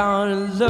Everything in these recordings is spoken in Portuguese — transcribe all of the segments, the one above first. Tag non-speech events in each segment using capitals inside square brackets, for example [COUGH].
down and low.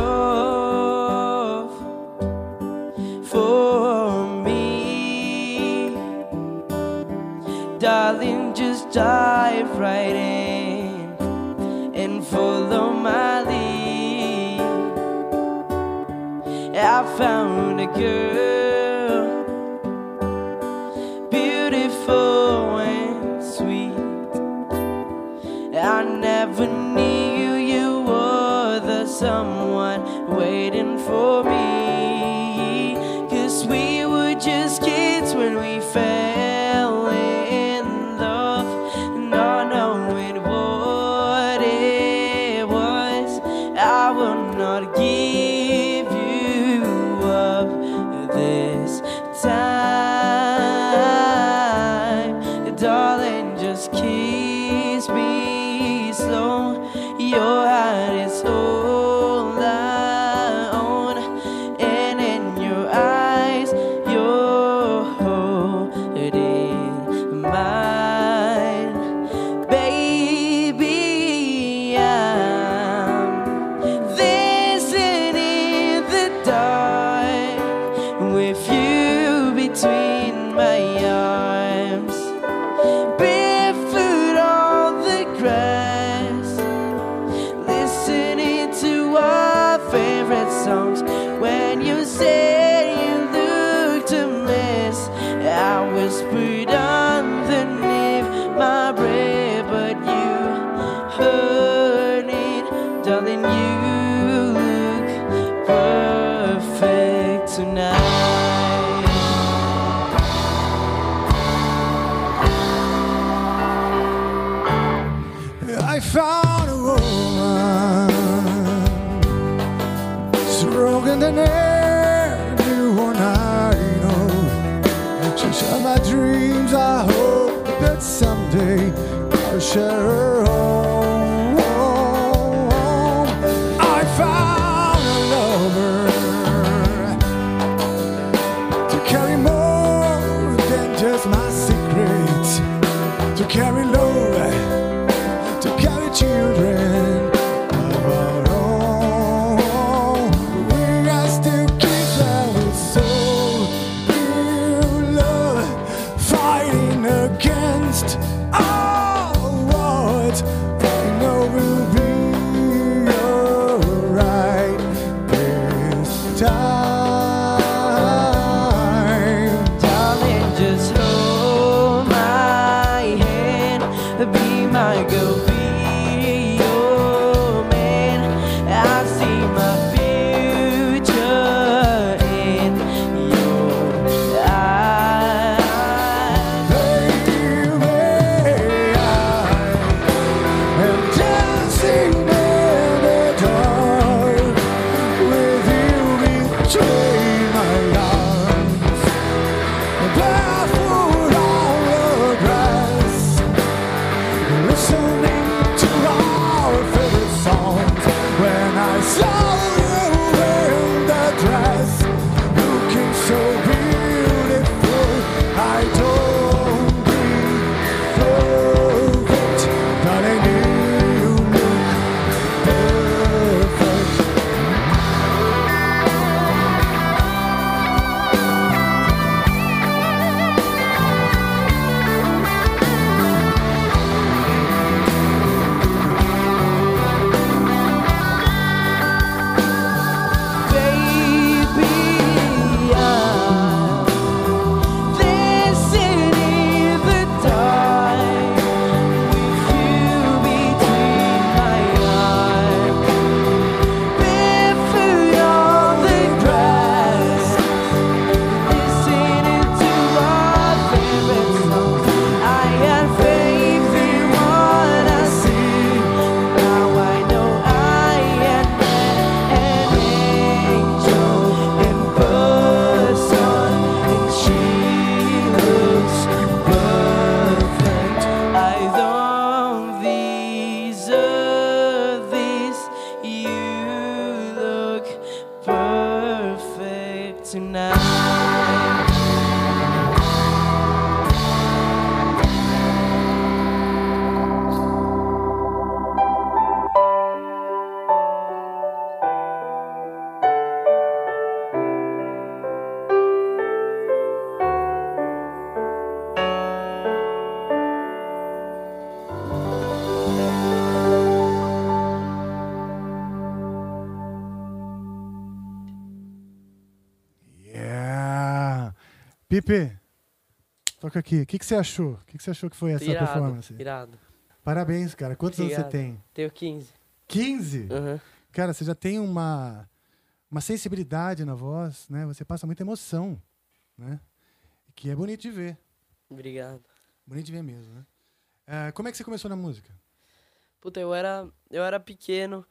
Pipe, toca aqui. O que, que você achou? O que, que você achou que foi essa irado, performance? irado. Parabéns, cara. Quantos anos Obrigado. você tem? Tenho 15. 15? Aham. Cara, você já tem uma, uma sensibilidade na voz, né? Você passa muita emoção, né? Que é bonito de ver. Obrigado. Bonito de ver mesmo, né? Eh, como é que você começou na música? Puta, eu era, eu era pequeno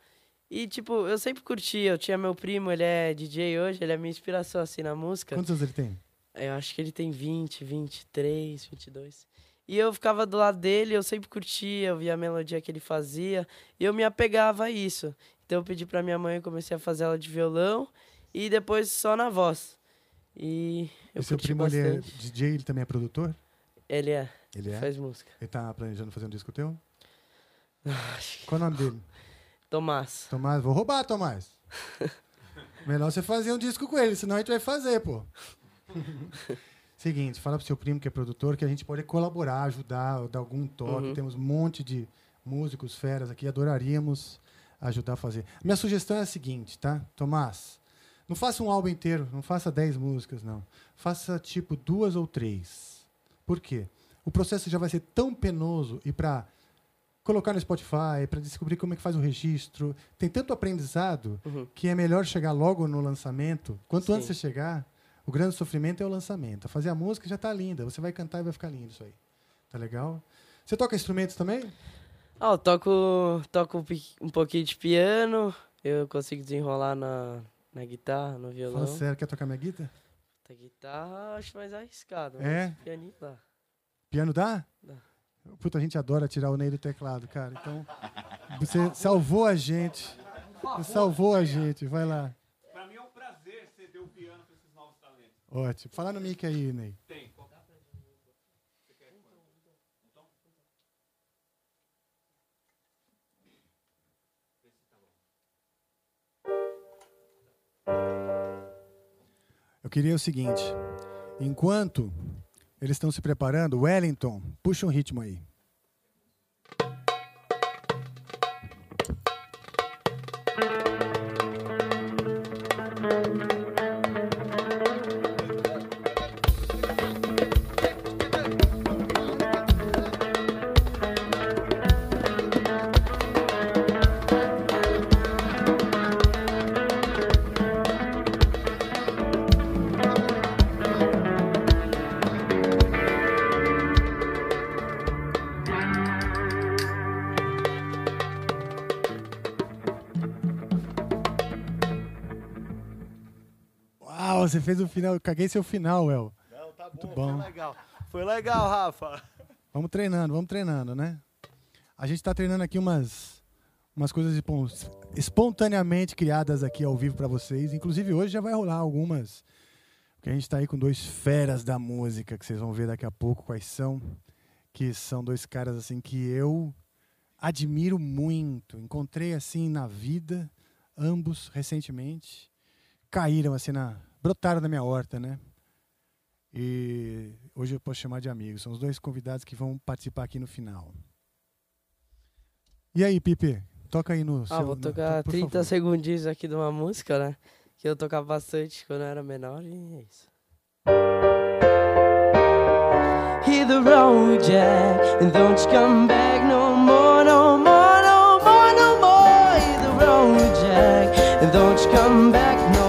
e, tipo, eu sempre curti. Eu tinha meu primo, ele é DJ hoje, ele é minha inspiração, assim, na música. Quantos anos ele tem? Eu acho que ele tem 20, 23, 22. E eu ficava do lado dele, eu sempre curtia, eu via a melodia que ele fazia, e eu me apegava a isso. Então eu pedi pra minha mãe, eu comecei a fazer aula de violão, e depois só na voz. E eu e seu primo ele é bastante. DJ, ele também é produtor? Ele é, Ele é? faz música. Ele tá planejando fazer um disco teu? Acho que- Qual é o nome dele? Tomás. Tomás, vou roubar, Tomás. [LAUGHS] Melhor você fazer um disco com ele, senão a gente vai fazer, pô. [LAUGHS] Seguinte, fala pro seu primo que é produtor que a gente pode colaborar, ajudar, dar algum toque. Uhum. Temos um monte de músicos, feras aqui, adoraríamos ajudar a fazer. Minha sugestão é a seguinte, tá? Tomás, não faça um álbum inteiro, não faça 10 músicas, não. Faça tipo duas ou três. Por quê? O processo já vai ser tão penoso e para colocar no Spotify, para descobrir como é que faz o registro, tem tanto aprendizado Uhum. que é melhor chegar logo no lançamento. Quanto Sim. antes você chegar, o grande sofrimento é o lançamento. Fazer a música já tá linda, você vai cantar e vai ficar lindo isso aí. Tá legal? Você toca instrumentos também? Ah, eu toco, toco um pouquinho de piano, eu consigo desenrolar na, na guitarra, no violão. Fala sério, quer tocar minha guitarra? A guitarra acho mais arriscado, É? pianinho dá. Piano dá? Dá. Puta, a gente adora tirar o Ney do teclado, cara. Então, você salvou a gente. Você salvou a gente. Vai lá. Pra mim é um prazer ceder o piano pra esses novos talentos. Ótimo. Fala no mic aí, Ney. Tem. Eu queria o seguinte: enquanto eles estão se preparando, Wellington, puxa um ritmo aí. Fez o final. Eu caguei seu final, El. Não, tá Muito bom, bom. foi legal. Foi legal, Rafa. Vamos treinando, vamos treinando, né? A gente está treinando aqui umas, umas coisas espon- espontaneamente criadas aqui ao vivo para vocês. Inclusive hoje já vai rolar algumas. Porque a gente está aí com dois feras da música que vocês vão ver daqui a pouco quais são. Que são dois caras assim que eu admiro muito. Encontrei assim na vida, ambos recentemente. Caíram assim na. Brotaram na minha horta, né? E hoje eu posso chamar de amigos. São os dois convidados que vão participar aqui no final. E aí, Pipe? Toca aí no Ah, seu- vou no- tocar por 30 favor. segundinhos aqui de uma música, né? Que eu tocava bastante quando eu era menor e é isso. Hit the road, Jack, and don't you come back no more, no more, no more, no more. Hit the road, Jack, and don't you come back no more.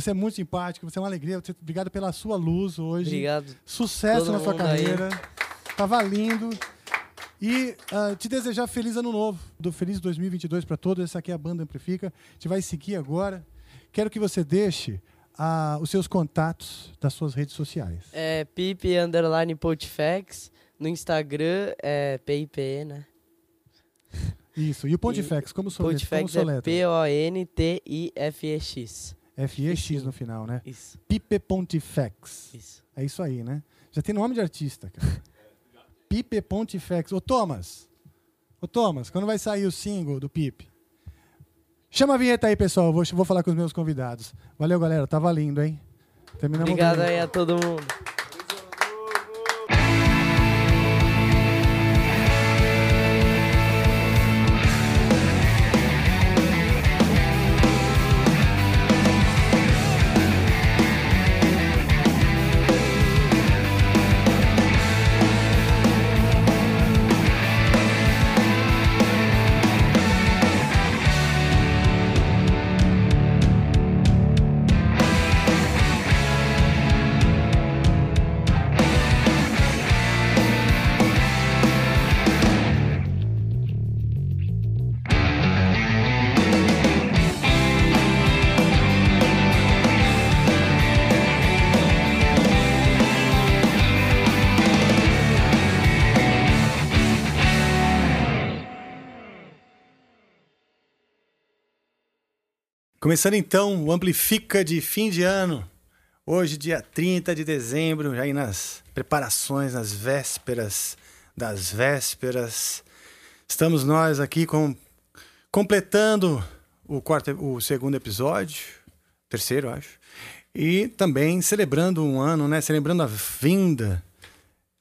Você é muito simpático, você é uma alegria. Obrigado pela sua luz hoje. Obrigado. Sucesso Todo na sua mundo aí. carreira. Tá valendo. E ah, te desejar feliz ano novo, do feliz 2022 para todos. Essa aqui é a banda Amplifica. A gente vai seguir agora. Quero que você deixe ah, os seus contatos das suas redes sociais. É Pipe Underline Pontifex. No Instagram é PIPE, né? Isso. E o Pontifex, como sou como Pontifex é soletra? P-O-N-T-I-F-E-X. F-E-X no final, né? Isso, Pipe Pontifex. isso. É isso aí, né? Já tem nome de artista, cara. [LAUGHS] Pipe Pontifex. Ô, Thomas. Ô, Thomas, quando vai sair o single do Pipe? Chama a vinheta aí, pessoal. Eu Vou, vou falar com os meus convidados. Valeu, galera. Tá valendo, hein? Terminamos Obrigado aí a todo mundo. Começando então o Amplifica de fim de ano. Hoje, dia 30 de dezembro, já aí nas preparações, nas vésperas das vésperas. Estamos nós aqui com, completando o, quarto, o segundo episódio, terceiro, acho. E também celebrando um ano, né? Celebrando a vinda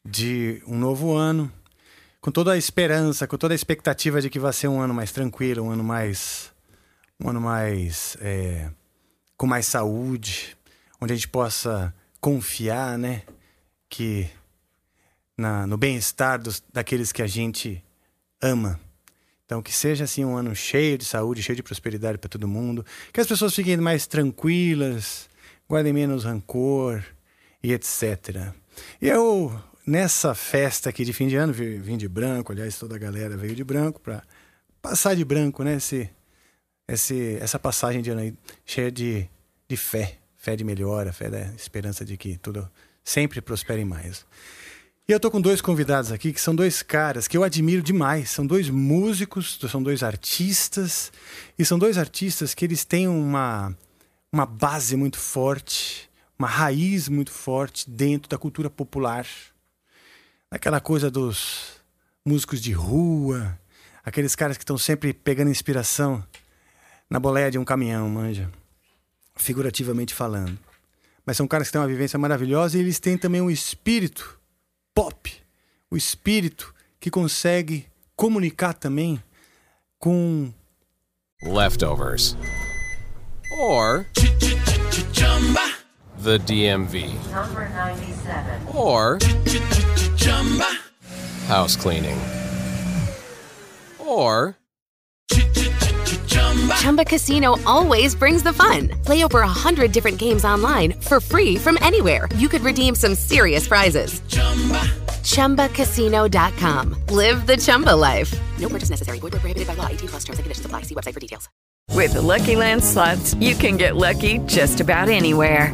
de um novo ano. Com toda a esperança, com toda a expectativa de que vai ser um ano mais tranquilo, um ano mais um ano mais é, com mais saúde, onde a gente possa confiar, né, que na, no bem-estar dos- daqueles que a gente ama. Então que seja assim um ano cheio de saúde, cheio de prosperidade para todo mundo, que as pessoas fiquem mais tranquilas, guardem menos rancor e etc. E eu nessa festa aqui de fim de ano vi- vim de branco, aliás toda a galera veio de branco para passar de branco, né, esse esse, essa passagem de ano aí cheia de, de fé, fé de melhora, fé da esperança de que tudo sempre prospere mais. E eu tô com dois convidados aqui que são dois caras que eu admiro demais. São dois músicos, são dois artistas e são dois artistas que eles têm uma uma base muito forte, uma raiz muito forte dentro da cultura popular. Aquela coisa dos músicos de rua, aqueles caras que estão sempre pegando inspiração na boleia de um caminhão, manja. Figurativamente falando. Mas são caras que têm uma vivência maravilhosa e eles têm também um espírito pop. O espírito que consegue comunicar também com leftovers, or the DMV, or house cleaning, or Chumba Casino always brings the fun. Play over a hundred different games online for free from anywhere. You could redeem some serious prizes. Chumba. ChumbaCasino.com. Live the Chumba life. No purchase necessary. Void where prohibited by law. 18 plus terms and conditions apply. See website for details. With the Lucky Land slots, you can get lucky just about anywhere.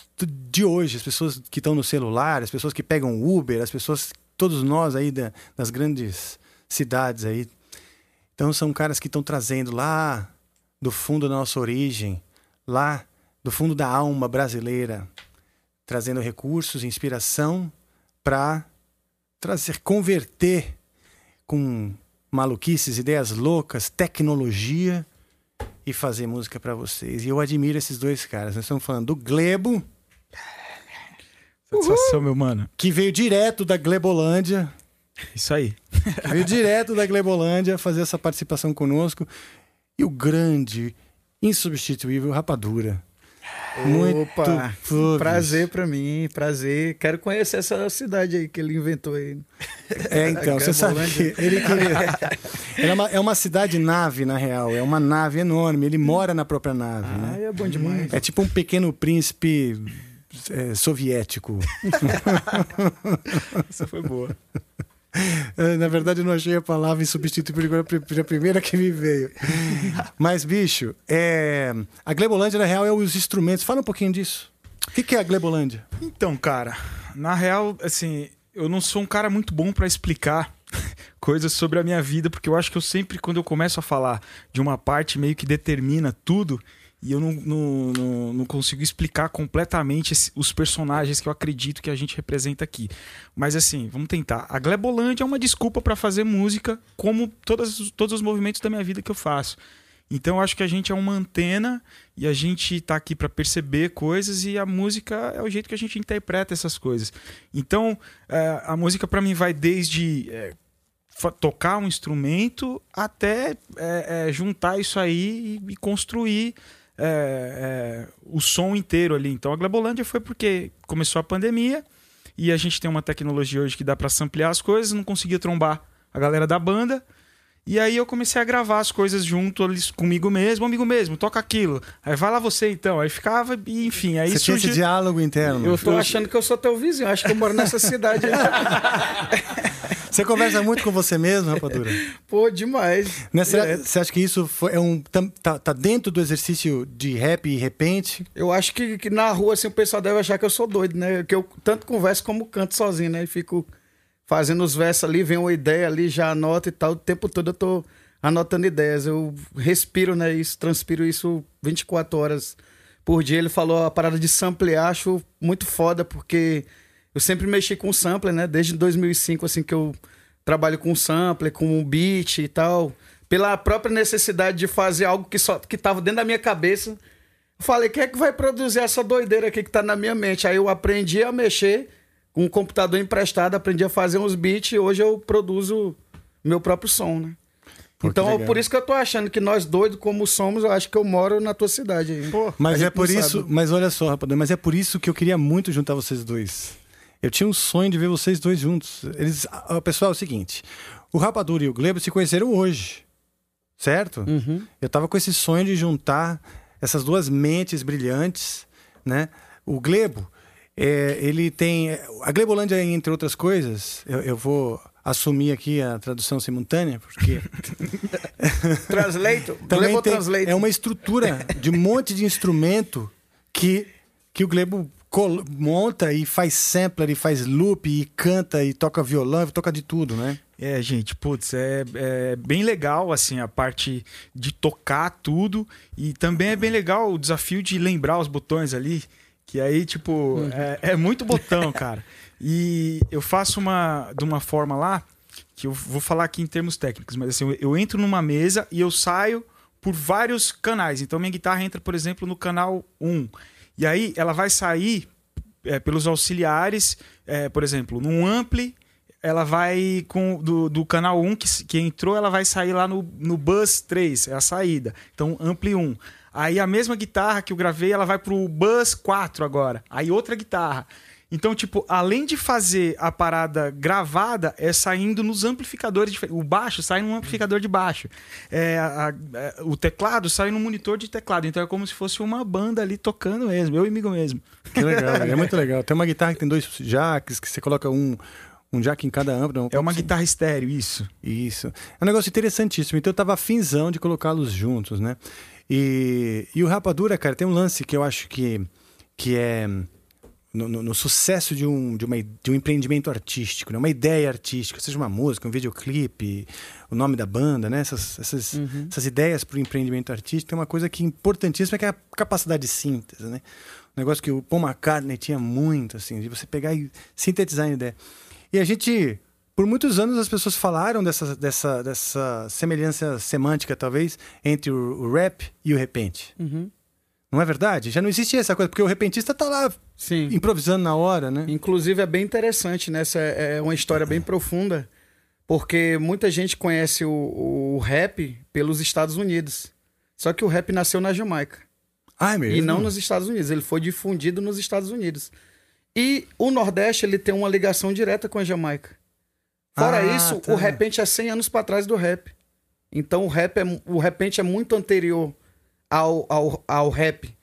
do- de hoje, as pessoas que estão no celular, as pessoas que pegam Uber, as pessoas, todos nós aí da- das grandes cidades aí. Então são caras que estão trazendo lá do fundo da nossa origem, lá do fundo da alma brasileira, trazendo recursos, inspiração para trazer, converter com maluquices, ideias loucas, tecnologia e fazer música para vocês. E eu admiro esses dois caras. Nós estamos falando do Glebo Satisfação, meu mano. Que veio direto da Glebolândia. Isso aí. veio direto da Glebolândia fazer essa participação conosco. E o grande, insubstituível Rapadura. Muito Opa, fluves. prazer pra mim, prazer. Quero conhecer essa cidade aí que ele inventou aí. É, então, você sabe que ele queria. É uma, é uma cidade nave, na real. É uma nave enorme. Ele mora na própria nave. Ah, né? é bom demais. É tipo um pequeno príncipe é, soviético. [LAUGHS] Essa foi boa. É, Na verdade, eu não achei a palavra insubstituível, foi a primeira que me veio. Mas, bicho, é... a Glebolândia, na real, é os instrumentos. Fala um pouquinho disso. O que que é a Glebolândia? Então, cara, na real, assim, eu não sou um cara muito bom pra explicar [LAUGHS] coisas sobre a minha vida, porque eu acho que eu sempre, quando eu começo a falar de uma parte meio que determina tudo, e eu não, não, não, não consigo explicar completamente esse- os personagens que eu acredito que a gente representa aqui. Mas assim, vamos tentar. A Glebolândia é uma desculpa pra fazer música, como todas, todos os movimentos da minha vida que eu faço. Então eu acho que a gente é uma antena e a gente tá aqui para perceber coisas e a música é o jeito que a gente interpreta essas coisas. Então eh, a música para mim vai desde fa- tocar um instrumento até eh, juntar isso aí e construir eh, eh, o som inteiro ali. Então a Glebolândia foi porque começou a pandemia e a gente tem uma tecnologia hoje que dá para ampliar as coisas, não conseguia trombar a galera da banda. E aí eu comecei a gravar as coisas junto ali comigo mesmo, amigo mesmo, toca aquilo. Aí vai lá você então. Aí ficava, e enfim, aí Você tinha esse diálogo interno. Eu tô achando que eu sou teu vizinho, acho que eu moro nessa cidade aí. [LAUGHS] Você conversa muito com você mesmo, Rapadura? Pô, demais. Você Direto. você acha que isso foi, é um, tá, tá dentro do exercício de rap e repente? Eu acho que, que na rua assim, o pessoal deve achar que eu sou doido, né? Que eu tanto converso como canto sozinho, né? E fico fazendo os versos ali, vem uma ideia ali, já anoto e tal. O tempo todo eu tô anotando ideias. Eu respiro, né? Isso, transpiro isso 24 horas por dia. Ele falou a parada de samplear, acho muito foda, porque eu sempre mexi com sampler, né? Desde 2005, assim, que eu trabalho com sampler, com beat e tal. Pela própria necessidade de fazer algo que só que tava dentro da minha cabeça. Eu falei, quem é que vai produzir essa doideira aqui que tá na minha mente? Aí eu aprendi a mexer com um computador emprestado, aprendi a fazer uns beats e hoje eu produzo meu próprio som, né? Pô, então, por isso que eu tô achando que nós doidos como somos, eu acho que eu moro na tua cidade aí. Mas A é por isso, sabe. mas olha só, Rapadura, mas é por isso que eu queria muito juntar vocês dois. Eu tinha um sonho de ver vocês dois juntos. Eles, ah, pessoal, é o seguinte: o Rapadura e o Glebo se conheceram hoje, certo? Uhum. Eu tava com esse sonho de juntar essas duas mentes brilhantes, né? O Glebo, é, ele tem a Glebolândia, entre outras coisas. Eu, eu vou assumir aqui a tradução simultânea, porque [LAUGHS] Translate, [LAUGHS] também tem- Translate. é uma estrutura de um monte de instrumento que, que o Glebo monta e faz sampler, e faz loop, e canta, e toca violão, e toca de tudo, né? É, gente, putz, é, é bem legal, assim, a parte de tocar tudo. E também é bem legal o desafio de lembrar os botões ali. Que aí, tipo, é, é muito botão, cara. E eu faço uma de uma forma lá, que eu vou falar aqui em termos técnicos, mas assim, eu, entro numa mesa e eu saio por vários canais. Então minha guitarra entra, por exemplo, no canal 1. E aí ela vai sair é, pelos auxiliares, é, por exemplo, num ampli, ela vai com do, do canal 1 que, que entrou, ela vai sair lá no, no bus 3, é a saída. Então, ampli 1. Aí a mesma guitarra que eu gravei, ela vai pro bus 4 agora. Aí outra guitarra. Então, tipo, além de fazer a parada gravada, é saindo nos amplificadores diferentes. O baixo sai num amplificador de baixo. É, a- a- o teclado sai num monitor de teclado. Então é como se fosse uma banda ali tocando mesmo, eu e amigo mesmo. Que legal, é muito legal. Tem uma guitarra que tem dois jacks, que você coloca um, um jack em cada amplo. É uma guitarra estéreo, isso. Isso. É um negócio interessantíssimo. Então eu tava afinzão de colocá-los juntos, né? E, e o Rapadura, cara, tem um lance que eu acho que, que é no, no- no sucesso de um, de, uma, de um empreendimento artístico, né? uma ideia artística, seja uma música, um videoclipe, o nome da banda, né? essas, essas, essas ideias para o empreendimento artístico, tem uma coisa que é importantíssima que é a capacidade de síntese. Né? Um negócio que o Paul McCartney tinha muito, assim, de você pegar e sintetizar a ideia. E a gente, por muitos anos, as pessoas falaram dessa, dessa, dessa semelhança semântica, talvez, entre o, o rap e o repente. Uhum. Não é verdade? Já não existia essa coisa, porque o repentista tá lá Sim. improvisando na hora, né? Inclusive é bem interessante, né? Essa é é uma história bem profunda, porque muita gente conhece o, o rap pelos Estados Unidos. Só que o rap nasceu na Jamaica. Ah, é mesmo? E não nos Estados Unidos. Ele foi difundido nos Estados Unidos. E o Nordeste, ele tem uma ligação direta com a Jamaica. Fora Ah, isso, tá. o repente é 100 anos para trás do rap. Então o rap é, o repente é muito anterior ao, ao, ao rap.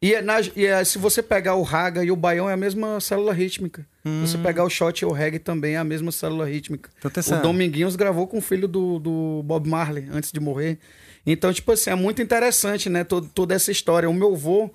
E, é na- e é- se você pegar o raga e o baião é a mesma célula rítmica. Se você pegar o shot e o reggae também é a mesma célula rítmica. Então O Dominguinhos gravou com o filho do, do Bob Marley antes de morrer. Então, tipo assim, é muito interessante, né? Todo, toda essa história. O meu avô,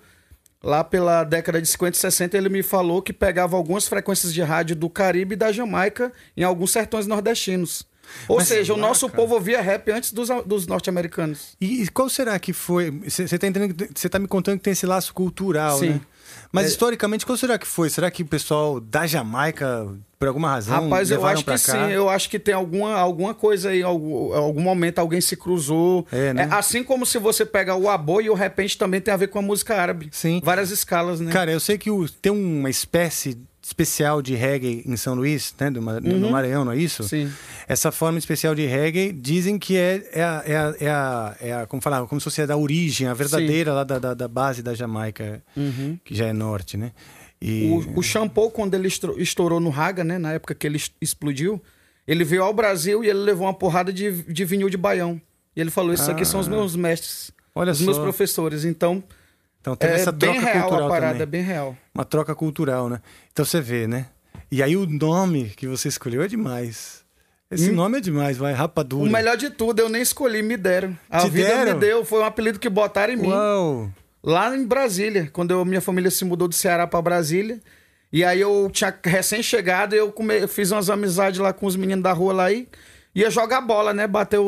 lá pela década de 50 e 60, ele me falou que pegava algumas frequências de rádio do Caribe e da Jamaica em alguns sertões nordestinos. Ou Mas seja, o nosso cara. povo ouvia rap antes dos, dos norte-americanos. E e qual será que foi? Você tá entendendo? Você tá me contando que tem esse laço cultural, Sim. né? Mas É- historicamente, qual será que foi? Será que o pessoal da Jamaica, por alguma razão, Rapaz, eu acho que cá? sim. Eu acho que tem alguma, alguma coisa aí, algum, algum momento alguém se cruzou. É, né? É, assim como se você pega o abo e o repente também tem a ver com a música árabe. Sim. Várias escalas, né? Cara, eu sei que o- tem uma espécie especial de reggae em São Luís, né? Do, Ma- no Uhum. Maranhão, não é isso? Sim. Essa forma especial de reggae dizem que é, é, a, é, a, é, a, é a- como falar, como se fosse a da origem, a verdadeira lá da, da, da base da Jamaica, Uhum. que já é norte, né? E O, o Shampoo, quando ele estourou no Raga, né? Na época que ele explodiu, ele veio ao Brasil e ele levou uma porrada de, de vinil de baião. E ele falou: Isso aqui são os Ah. meus mestres, Olha os meus só. professores. Então, Então teve é essa troca real cultural a parada, também. é bem real. Uma troca cultural, né? Então você vê, né? E aí o nome que você escolheu é demais. Esse Hum. nome é demais, vai, rapadura. O melhor de tudo, eu nem escolhi, me deram. A Te vida deram? me deu, foi um apelido que botaram em mim. Uau! Lá em Brasília, quando eu- minha família se mudou do Ceará pra Brasília. E aí eu tinha recém-chegado e eu, come- eu fiz umas amizades lá com os meninos da rua lá e ia jogar bola, né? Bater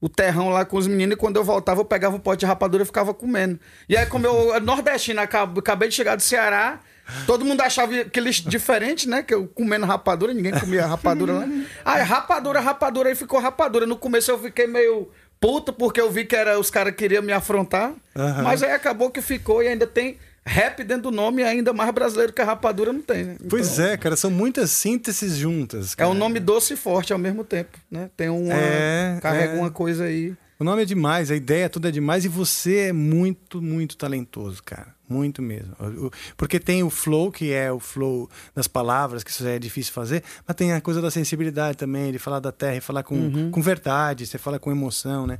o, terrão lá com os meninos e quando eu voltava eu pegava o pote de rapadura e ficava comendo. E aí como eu, nordestino, acab- acabei de chegar do Ceará, todo mundo achava aquele diferente, né? Que eu comendo rapadura, ninguém comia rapadura lá. Aí rapadura, rapadura, aí ficou rapadura. No começo eu fiquei meio puto porque eu vi que era, os caras queriam me afrontar. Aham. Mas aí acabou que ficou e ainda tem rap dentro do nome e ainda mais brasileiro que a rapadura não tem, né? Pois é, cara, são muitas sínteses juntas. É cara. um nome doce e forte ao mesmo tempo, né? Tem uma. É, carrega é. uma coisa aí. O nome é demais, a ideia toda é demais e você é muito, muito talentoso, cara. Muito mesmo. Porque tem o flow, que é o flow das palavras, que isso é difícil fazer, mas tem a coisa da sensibilidade também, de falar da terra e falar com, Uhum. com verdade, você fala com emoção, né?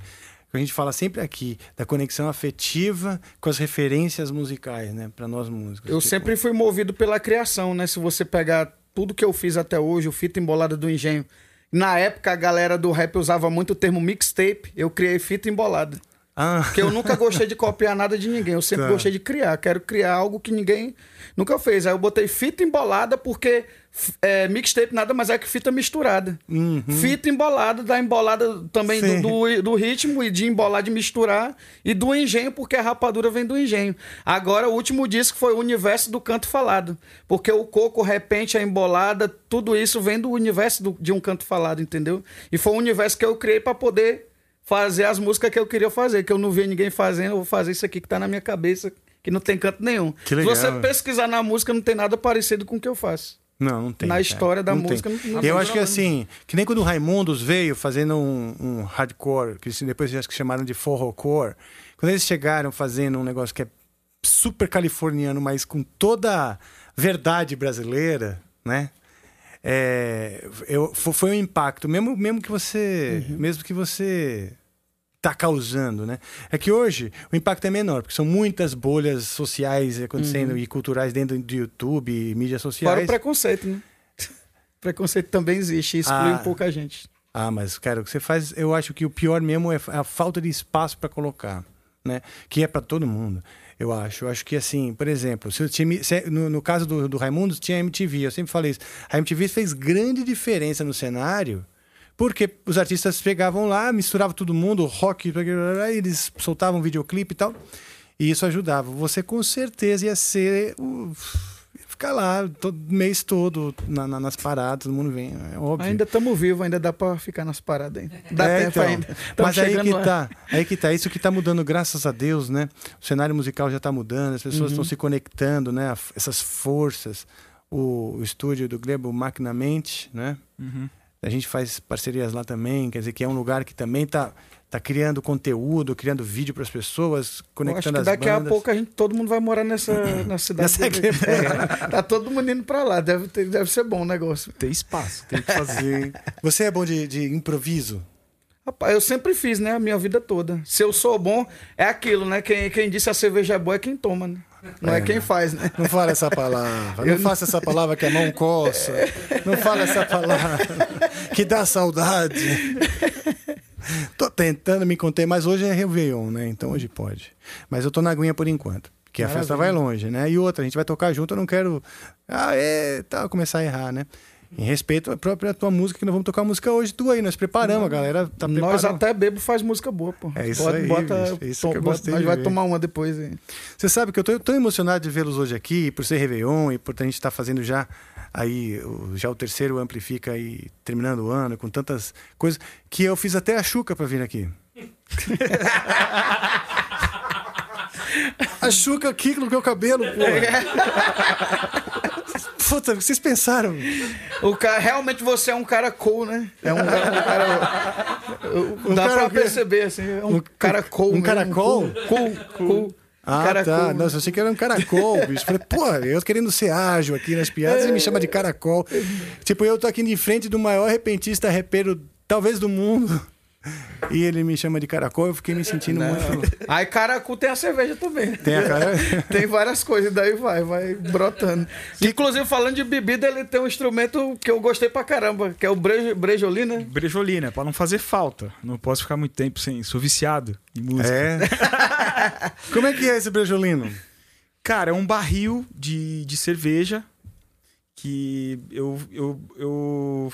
A gente fala sempre aqui da conexão afetiva com as referências musicais, né? Para nós músicos. Eu Tipo, sempre fui movido pela criação, né? Se você pegar tudo que eu fiz até hoje, o Fita Embolada do Engenho. Na época, a galera do rap usava muito o termo mixtape. Eu criei fita embolada. Ah. Porque eu nunca gostei de copiar nada de ninguém. Eu sempre Tá. gostei de criar. Quero criar algo que ninguém nunca fez. Aí eu botei fita embolada porque é, mixtape nada mais é que fita misturada. Fita embolada, da embolada também do, do, do ritmo e de embolar, de misturar. E do engenho, porque a rapadura vem do engenho. Agora, o último disco foi o universo do canto falado. Porque o coco, repente, a embolada, tudo isso vem do universo do- de um canto falado, entendeu? E foi um universo que eu criei para poder fazer as músicas que eu queria fazer, que eu não via ninguém fazendo, eu vou fazer isso aqui que tá na minha cabeça, que não tem canto nenhum. Que legal. Se você pesquisar na música, não tem nada parecido com o que eu faço. Não, não tem. Na cara. história da Não tem. música, não- não eu tem acho que assim, que nem quando o Raimundos veio fazendo um, um hardcore, que depois acho que chamaram de forrocore, quando eles chegaram fazendo um negócio que é super californiano, mas com toda a verdade brasileira, né? É, eu, fo- foi um impacto, mesmo, mesmo que você, Uhum. mesmo que você tá causando, né? É que hoje o impacto é menor, porque são muitas bolhas sociais acontecendo Uhum. e culturais dentro do YouTube e mídias sociais. Fora o preconceito, né? [LAUGHS] preconceito também existe e exclui Ah. um pouco a gente. Ah, mas, cara, o que você faz, eu acho que o pior mesmo é a falta de espaço para colocar, né? Que é para todo mundo, eu acho. Eu acho que, assim, por exemplo, se tinha- se- no, no caso do, do Raimundo, tinha a MTV, eu sempre falei isso. A MTV fez grande diferença no cenário, porque os artistas pegavam lá, misturavam todo mundo, rock, eles soltavam videoclipe e tal, e isso ajudava. Você com certeza ia ser o ficar lá todo mês todo na- na- nas paradas, todo mundo vem, é óbvio. Ainda estamos vivos, ainda dá pra ficar nas paradas ainda. Dá É, tempo então. ainda. Tamo Mas aí que lá. tá, aí que tá, isso que tá mudando, graças a Deus, né? O cenário musical já tá mudando, as pessoas Uhum. estão se conectando, né? Essas forças, o, o estúdio do Glebo Maquinamente, né? Uhum. A gente faz parcerias lá também, quer dizer que é um lugar que também tá, tá criando conteúdo, criando vídeo para as pessoas, conectando que as daqui bandas. a pouco a gente, todo mundo vai morar nessa, [LAUGHS] nessa cidade. Nessa. É, tá todo mundo indo pra lá. Deve, ter- deve ser bom o negócio. Tem espaço, tem que fazer. [LAUGHS] Você é bom de, de improviso? Rapaz, eu sempre fiz, né? A minha vida toda. Se eu sou bom, é aquilo, né? Quem, quem disse a cerveja é boa é quem toma, né? Não é, É. quem faz, né? Não fala essa palavra. Eu Não faça essa palavra que a mão coça. Não fala essa palavra que dá saudade. Tô tentando me conter, mas hoje é Réveillon, né? Então hoje pode. Mas eu tô na aguinha por enquanto. Porque a festa vai Maravilha. longe, né? E outra, a gente vai tocar junto, eu não quero. Ah, é, tal, começar a errar, né? Em respeito à própria tua música, que nós vamos tocar música hoje, tu aí, nós preparamos, a galera tá Nós até bebo faz música boa, pô. É isso Bota- aí, bota- é isso tom- que eu bota- gostei Nós de vai tomar uma depois aí. Você sabe que eu tô tão emocionado de vê-los hoje aqui, por ser Réveillon e por a gente estar fazendo já aí já o terceiro Amplifica aí terminando o ano com tantas coisas que eu fiz até a Xuca para vir aqui. [LAUGHS] a Xuca aqui no meu cabelo, pô. [LAUGHS] Puta, vocês pensaram? O cara, realmente você é um cara cool, né? É um, é um cara. Um dá cara pra perceber, assim. É um, Um- cara cool. um mesmo, caracol? Cool, cool. cool. Ah, Cara tá. cool. Nossa, eu achei que era um caracol, bicho. Falei, pô, eu querendo ser ágil aqui nas piadas, ele me chama de caracol. Tipo, eu tô aqui de frente do maior repentista repeiro, talvez do mundo. E ele me chama de caracol, eu fiquei me sentindo Não. muito. [LAUGHS] Aí caracu tem a cerveja também. Tem a cara- [LAUGHS] tem várias coisas, daí vai, vai brotando. Inclusive, falando de bebida, ele tem um instrumento que eu gostei pra caramba, que é o brejo, brejolina. Brejolina, pra não fazer falta. Não posso ficar muito tempo sem. Sou viciado em música. É? [LAUGHS] Como é que é esse brejolino? Cara, é um barril de, de cerveja que eu, eu, eu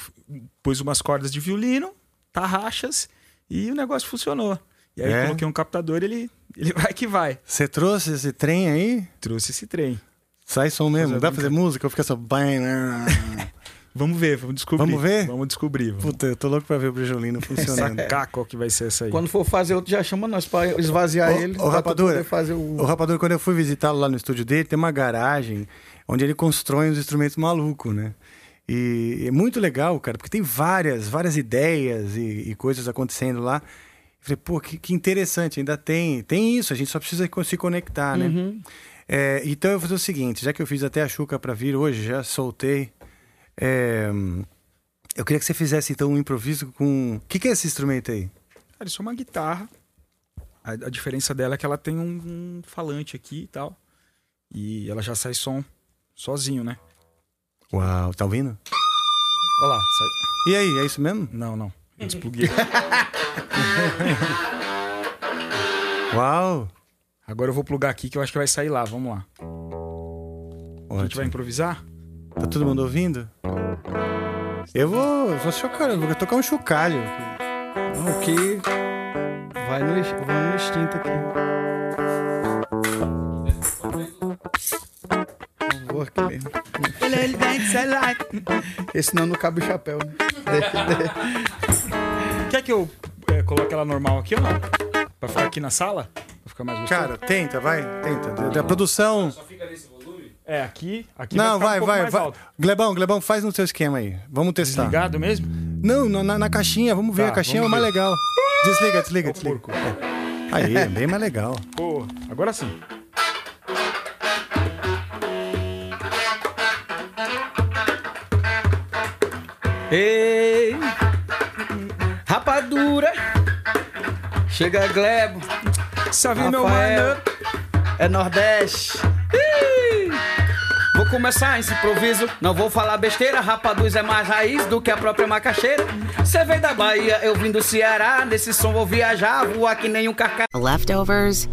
pus umas cordas de violino, tarraxas e o negócio funcionou. E aí É? eu coloquei um captador ele, ele vai que vai. Você trouxe esse trem aí? Trouxe esse trem. Sai som mesmo? Fazer Dá pra fazer música? Eu fico só. [LAUGHS] Vamos ver, vamos descobrir. Vamos ver? Vamos descobrir. Vamos. Puta, eu tô louco pra ver o brejolino funcionando. [LAUGHS] Sacar qual que vai ser essa aí. Quando for fazer outro, já chama nós pra esvaziar Ô, ele. Rapadura, poder fazer o... O Rapadura, quando eu fui visitá-lo lá no estúdio dele, tem uma garagem onde ele constrói uns instrumentos malucos, né? E é muito legal, cara, porque tem várias, várias ideias e, e coisas acontecendo lá. Eu falei, pô, que, que interessante, ainda tem, tem isso, a gente só precisa se conectar, né? Uhum. É, então eu vou fazer o seguinte, já que eu fiz até a Xuca para vir hoje, já soltei. é, eu queria que você fizesse então um improviso com. O que, que é esse instrumento aí? Cara, isso é uma guitarra. A, a diferença dela é que ela tem um, um falante aqui e tal. E ela já sai som sozinho, né? Uau, tá ouvindo? Olha lá, sai. E aí, é isso mesmo? Não, não. [LAUGHS] Eu despluguei. Uau! Agora eu vou plugar aqui que eu acho que vai sair lá. Vamos lá. A gente vai improvisar? Tá todo mundo ouvindo? Eu vou, eu vou chocar, eu vou tocar um chocalho. O que vai no, vai no instinto aqui. Vou aqui mesmo. Esse não, não cabe o chapéu, né? [LAUGHS] Quer que eu é, coloque ela normal aqui ou não? Pra ficar aqui na sala? Pra ficar mais gostoso? Cara, tenta, vai, tenta. Da, da produção. É, aqui. aqui Não, vai, vai, um pouco vai, mais vai. alto. Glebão, Glebão, faz no seu esquema aí. Vamos testar. Desligado mesmo? Não, na, na- na caixinha, vamos ver. Tá, a caixinha é vamos mais legal. Desliga, desliga, desliga. Aí, é bem mais legal. Pô, agora sim. Ei, rapadura. Chega Glebo. Salve, meu mano. É Nordeste. Ih! Vou começar esse improviso. Não vou falar besteira. Rapaduz é mais raiz do que a própria macaxeira. Cê veio da Bahia, eu vim do Ceará. Nesse som vou viajar, voar que nem um carca. Leftovers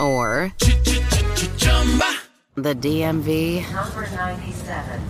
or the DMV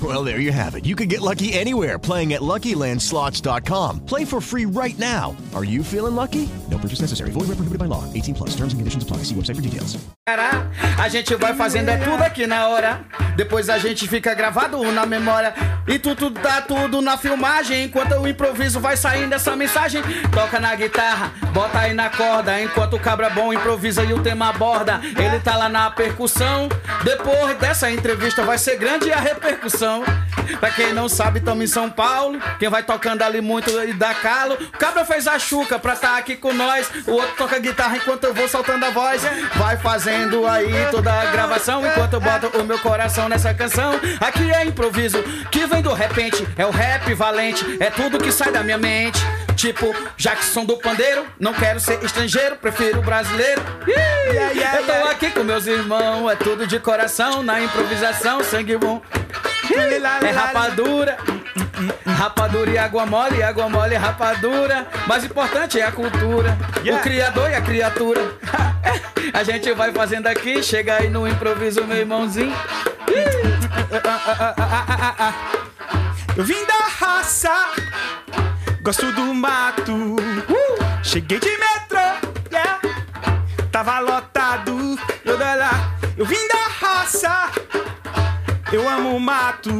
Well, there you have it. You can get lucky anywhere playing at LuckyLandSlots.com. Play for free right now. Are you feeling lucky? No purchase necessary. Void where prohibited by law. 18 plus. Terms and conditions apply. See website for details. A gente vai fazendo é tudo aqui na hora. Depois a gente fica gravado na memória. E tudo dá tudo na filmagem. Enquanto o improviso vai saindo essa mensagem. Toca na guitarra, bota aí na corda. Enquanto o cabra bom improvisa e o tema aborda. Ele tá lá na percussão. Depois dessa entrevista vai ser grande a repercussão. Pra quem não sabe, tamo em São Paulo. Quem vai tocando ali muito e dá calo. O cabra fez a chuca pra tá aqui com nós. O outro toca guitarra enquanto eu vou soltando a voz. Vai fazendo aí toda a gravação enquanto eu boto o meu coração nessa canção. Aqui é improviso que vem do repente. É o rap valente, é tudo que sai da minha mente. Tipo, Jackson do pandeiro, não quero ser estrangeiro, prefiro brasileiro. Ih, eu tô aqui com meus irmãos, é tudo de coração, na improvisação, sangue bom. É rapadura. Rapadura e água mole, água mole e rapadura. Mais importante é a cultura, o criador e a criatura. [LAUGHS] A gente vai fazendo aqui, chega aí no improviso, meu irmãozinho. Eu vim da raça, gosto do mato. Cheguei de metrô, yeah. tava lotado. Eu vim da raça, eu amo o mato.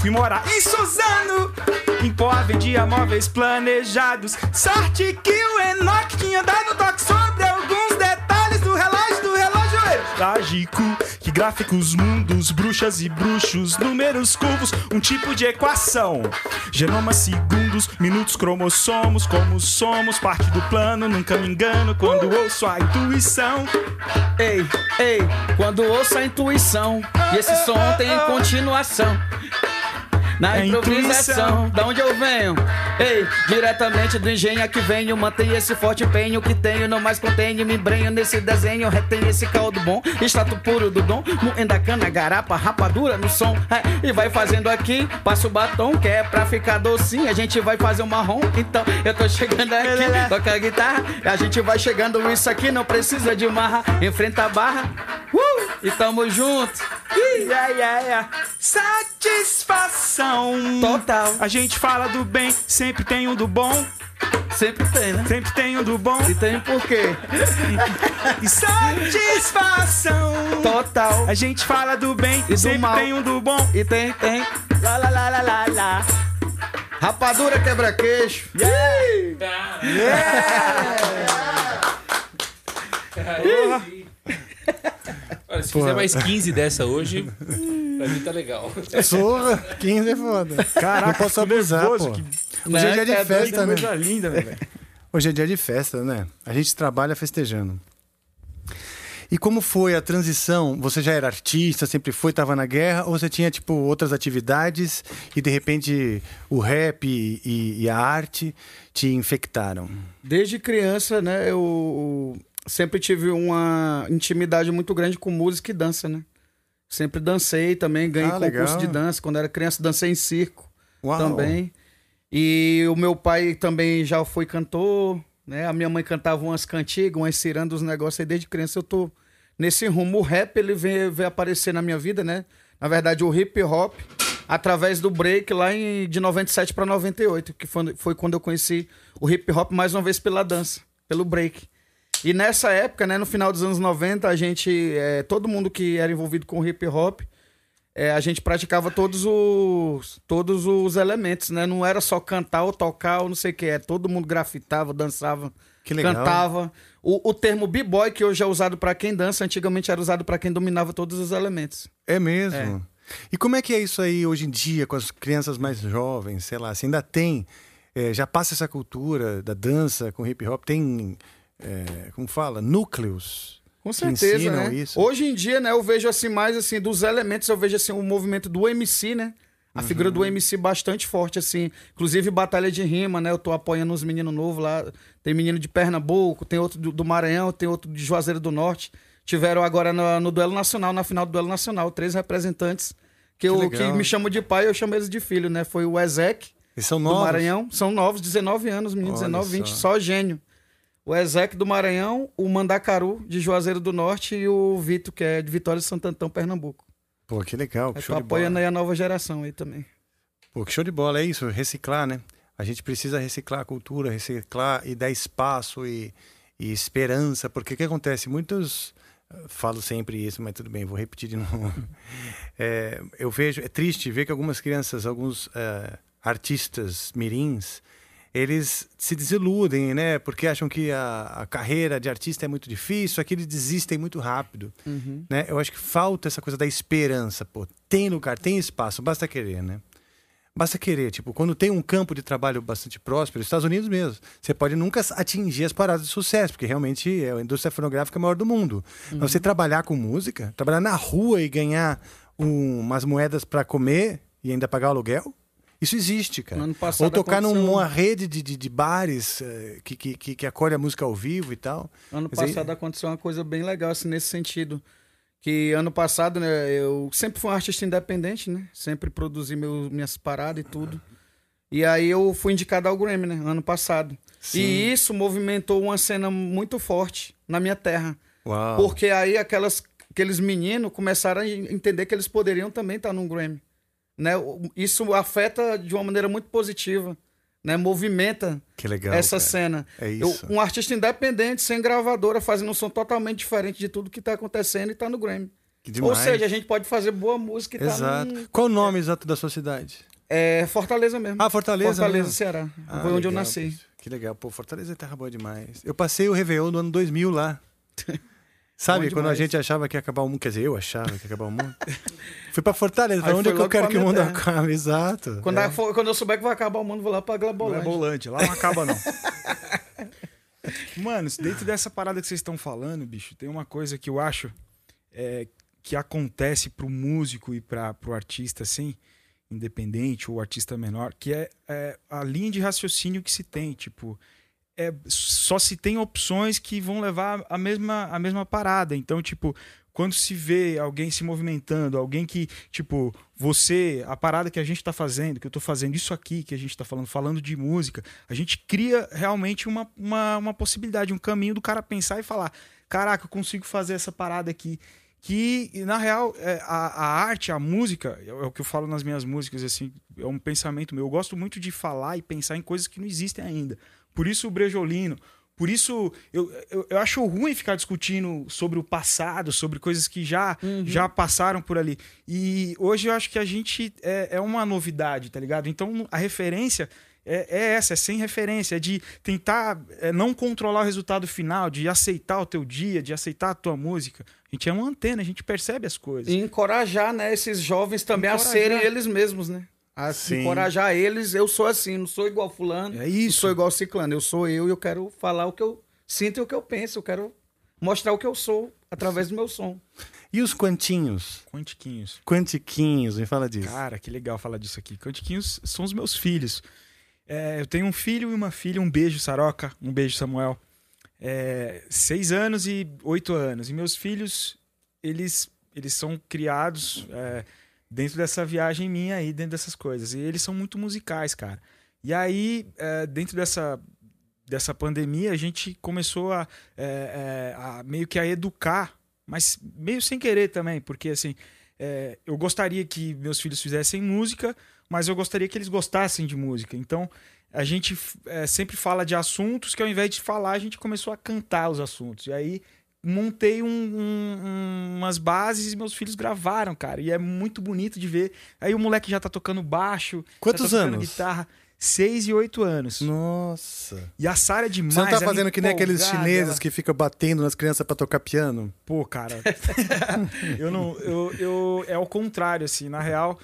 Fui morar em Suzano, em Poá vendia móveis planejados. Sorte que o Enoch tinha dado toque sobre alguns Trágico, que gráficos, mundos, bruxas e bruxos, números curvos, um tipo de equação. Genoma, segundos, minutos, cromossomos, como somos, parte do plano, nunca me engano quando ouço a intuição. Ei, ei, quando ouço a intuição, e esse som tem continuação. Na É improvisação, da onde eu venho? Ei, diretamente do engenho que venho, mantenho esse forte empenho que tenho, não mais contenho, me embrenho nesse desenho, retenho esse caldo bom, extrato puro do dom, moendo a cana, garapa, rapadura no som, é, e vai fazendo aqui, passa o batom, que é pra ficar docinho, a gente vai fazer um marrom, então eu tô chegando aqui, toca a guitarra, a gente vai chegando, isso aqui não precisa de marra, enfrenta a barra, uh, e tamo junto. Yeah, yeah, yeah. Satisfação. Total. A gente fala do bem, sempre tem um do bom. Sempre tem, né? Sempre tem um do bom. E tem por quê? E satisfação. Total. A gente fala do bem, E do sempre mal. tem um do bom. E tem, tem. Lá, lá, lá, lá, lá, lá. Rapadura quebra-queixo. Olha, se Porra. fizer mais 15 dessa hoje, [LAUGHS] pra mim tá legal. Sorra, 15 é foda. Caraca, não posso abusar, pô. que- Hoje é dia de É doido, festa, né? Coisa linda, velho. Hoje é dia de festa, né? A gente trabalha festejando. E como foi a transição? Você já era artista, sempre foi, estava na guerra, ou você tinha tipo outras atividades e de repente o rap e, e- e a arte te infectaram? Desde criança, né, eu sempre tive uma intimidade muito grande com música e dança, né? Sempre dancei também, ganhei Ah, concurso legal. de dança. Quando era criança, dancei em circo Uau. também. E o meu pai também já foi cantor, né? A minha mãe cantava umas cantigas, umas cirandas, uns negócios aí. Desde criança eu tô nesse rumo. O rap, ele veio, veio aparecer na minha vida, né? Na verdade, o hip hop, através do break lá em, de 97 para 98, que foi, foi quando eu conheci o hip hop mais uma vez pela dança, pelo break. E nessa época, né, no final dos anos 90, a gente, é, todo mundo que era envolvido com hip hop, é, a gente praticava todos os, todos os elementos, né? Não era só cantar ou tocar ou não sei o que. É, todo mundo grafitava, dançava, cantava. O, o termo b-boy, que hoje é usado para quem dança, antigamente era usado para quem dominava todos os elementos. É mesmo? E como é que é isso aí hoje em dia com as crianças mais jovens, sei lá, se ainda tem, é, já passa essa cultura da dança com hip hop, tem, é, como fala, núcleos Com que certeza, né? isso. Hoje em dia, né, eu vejo assim mais assim dos elementos, eu vejo assim o movimento do MC, né? A Uhum. figura do MC bastante forte assim, inclusive batalha de rima, né? Eu tô apoiando uns meninos novos lá. Tem menino de Pernambuco, tem outro do, do Maranhão, tem outro de Juazeiro do Norte. Tiveram agora no, no duelo nacional, na final do duelo nacional, três representantes que, eu, que me chamam de pai, eu chamo eles de filho, né? Foi o Ezek Eles são do novos? Maranhão, são novos, 19 anos, menino, Olha 19, 20, só. só gênio. O Ezek do Maranhão, o Mandacaru de Juazeiro do Norte e o Vitor, que é de Vitória de Santo Antão, Pernambuco. Pô, que legal, que Eu show de bola. apoiando aí a nova geração aí também. Pô, que show de bola, é isso, reciclar, né? A gente precisa reciclar a cultura, reciclar e dar espaço e, e esperança, porque o que acontece? Muitos. eu Falo sempre isso, mas tudo bem, vou repetir de [LAUGHS] novo. É, eu vejo, é triste ver que algumas crianças, alguns é, artistas mirins, eles se desiludem, né? Porque acham que a, a carreira de artista é muito difícil, aqui eles desistem muito rápido Uhum. né? Eu acho que falta essa coisa da esperança, pô. Tem lugar, tem espaço, basta querer, né? Basta querer, tipo, quando tem um campo de trabalho bastante próspero, Estados Unidos mesmo, você pode nunca atingir as paradas de sucesso, porque realmente é a indústria fonográfica maior do mundo. Uhum. Mas você trabalhar com música, trabalhar na rua e ganhar um- umas moedas para comer e ainda pagar o aluguel, isso existe, cara. Ou tocar aconteceu- numa rede de, de, de bares eh, que, que, que, acolhe a música ao vivo e tal. Ano dizer, passado aconteceu uma coisa bem legal assim, nesse sentido. Que ano passado, né, eu sempre fui um artista independente, né? Sempre produzi meu, minhas paradas e tudo. E aí eu fui indicado ao Grammy, né? Ano passado. Sim. E isso movimentou uma cena muito forte na minha terra. Uau. Porque aí aquelas, aqueles meninos começaram a entender que eles poderiam também estar num Grammy. Né? Isso afeta de uma maneira muito positiva. Né? Movimenta Que legal, essa cara. cena. É Eu- um artista independente, sem gravadora, fazendo um som totalmente diferente de tudo que está acontecendo e está no Grammy. Ou seja, a gente pode fazer boa música e tá Exato. num- Qual o nome exato da sua cidade? É Fortaleza mesmo. Ah, Fortaleza. Fortaleza, mesmo? Ceará. Ah, Foi onde eu legal, nasci. pô. Que legal. Pô, Fortaleza é terra boa demais. Eu passei o Réveillon no ano 2000 lá. [LAUGHS] Sabe, quando a gente achava que ia acabar o mundo, quer dizer, eu achava que ia acabar o mundo. [LAUGHS] Fui pra Fortaleza, pra onde é que eu quero pra que o mundo acabe? Exato. Quando, É. for- quando eu souber que vai acabar o mundo, vou lá pra Glabolândia. Glabolândia, lá não acaba não. [LAUGHS] Mano, dentro dessa parada que vocês estão falando, bicho, tem uma coisa que eu acho é, que acontece pro músico e para pro artista, assim, independente ou artista menor, que é, é a linha de raciocínio que se tem, tipo, é, só se tem opções que vão levar a mesma, a mesma parada. Então, tipo, quando se vê alguém se movimentando, alguém que, tipo, você, a parada que a gente tá fazendo, que eu tô fazendo, isso aqui que a gente tá falando, falando de música, a gente cria realmente uma, uma, uma possibilidade, um caminho do cara pensar e falar: caraca, eu consigo fazer essa parada aqui. Que, na real, é, a, a arte, a música, é o que eu falo nas minhas músicas, assim, é um pensamento meu. Eu gosto muito de falar e pensar em coisas que não existem ainda. Por isso o Brejolino, por isso eu, eu, eu acho ruim ficar discutindo sobre o passado, sobre coisas que já, já passaram por ali. E hoje eu acho que a gente é, é uma novidade, tá ligado? Então a referência é, é essa, é sem referência, é de tentar é, não controlar o resultado final, de aceitar o teu dia, de aceitar a tua música. A gente é uma antena, a gente percebe as coisas. E encorajar, né, esses jovens também a Encorajar. serem eles mesmos, né? A Sim. encorajar eles, eu sou assim, não sou igual fulano, É isso. não sou igual ciclano, eu sou eu e eu quero falar o que eu sinto e o que eu penso, eu quero mostrar o que eu sou através do meu som. E os quantinhos? Quantiquinhos. Quantiquinhos, me fala disso. Cara, que legal falar disso aqui. Quantiquinhos são os meus filhos. É, eu tenho um filho e uma filha. Um beijo, Saroca. Um beijo, Samuel. É, seis anos e oito anos. E meus filhos, eles, eles são criados é, dentro dessa viagem minha aí, dentro dessas coisas. E eles são muito musicais, cara. E aí, é, dentro dessa, dessa pandemia, a gente começou a, é, a meio que a educar, mas meio sem querer também, porque assim, é, eu gostaria que meus filhos fizessem música, mas eu gostaria que eles gostassem de música. Então, a gente sempre fala de assuntos que ao invés de falar, a gente começou a cantar os assuntos. E aí montei um- um- um- umas bases e meus filhos gravaram, cara. E é muito bonito de ver. Aí o moleque já tá tocando baixo. Quantos já tá tocando anos? guitarra. Seis e oito anos. Nossa. E a Sara é demais. Você não tá ela fazendo que nem aqueles chineses ela- que ficam batendo nas crianças pra tocar piano? Pô, cara. [LAUGHS] eu não. Eu, eu, é o contrário, assim. Na real,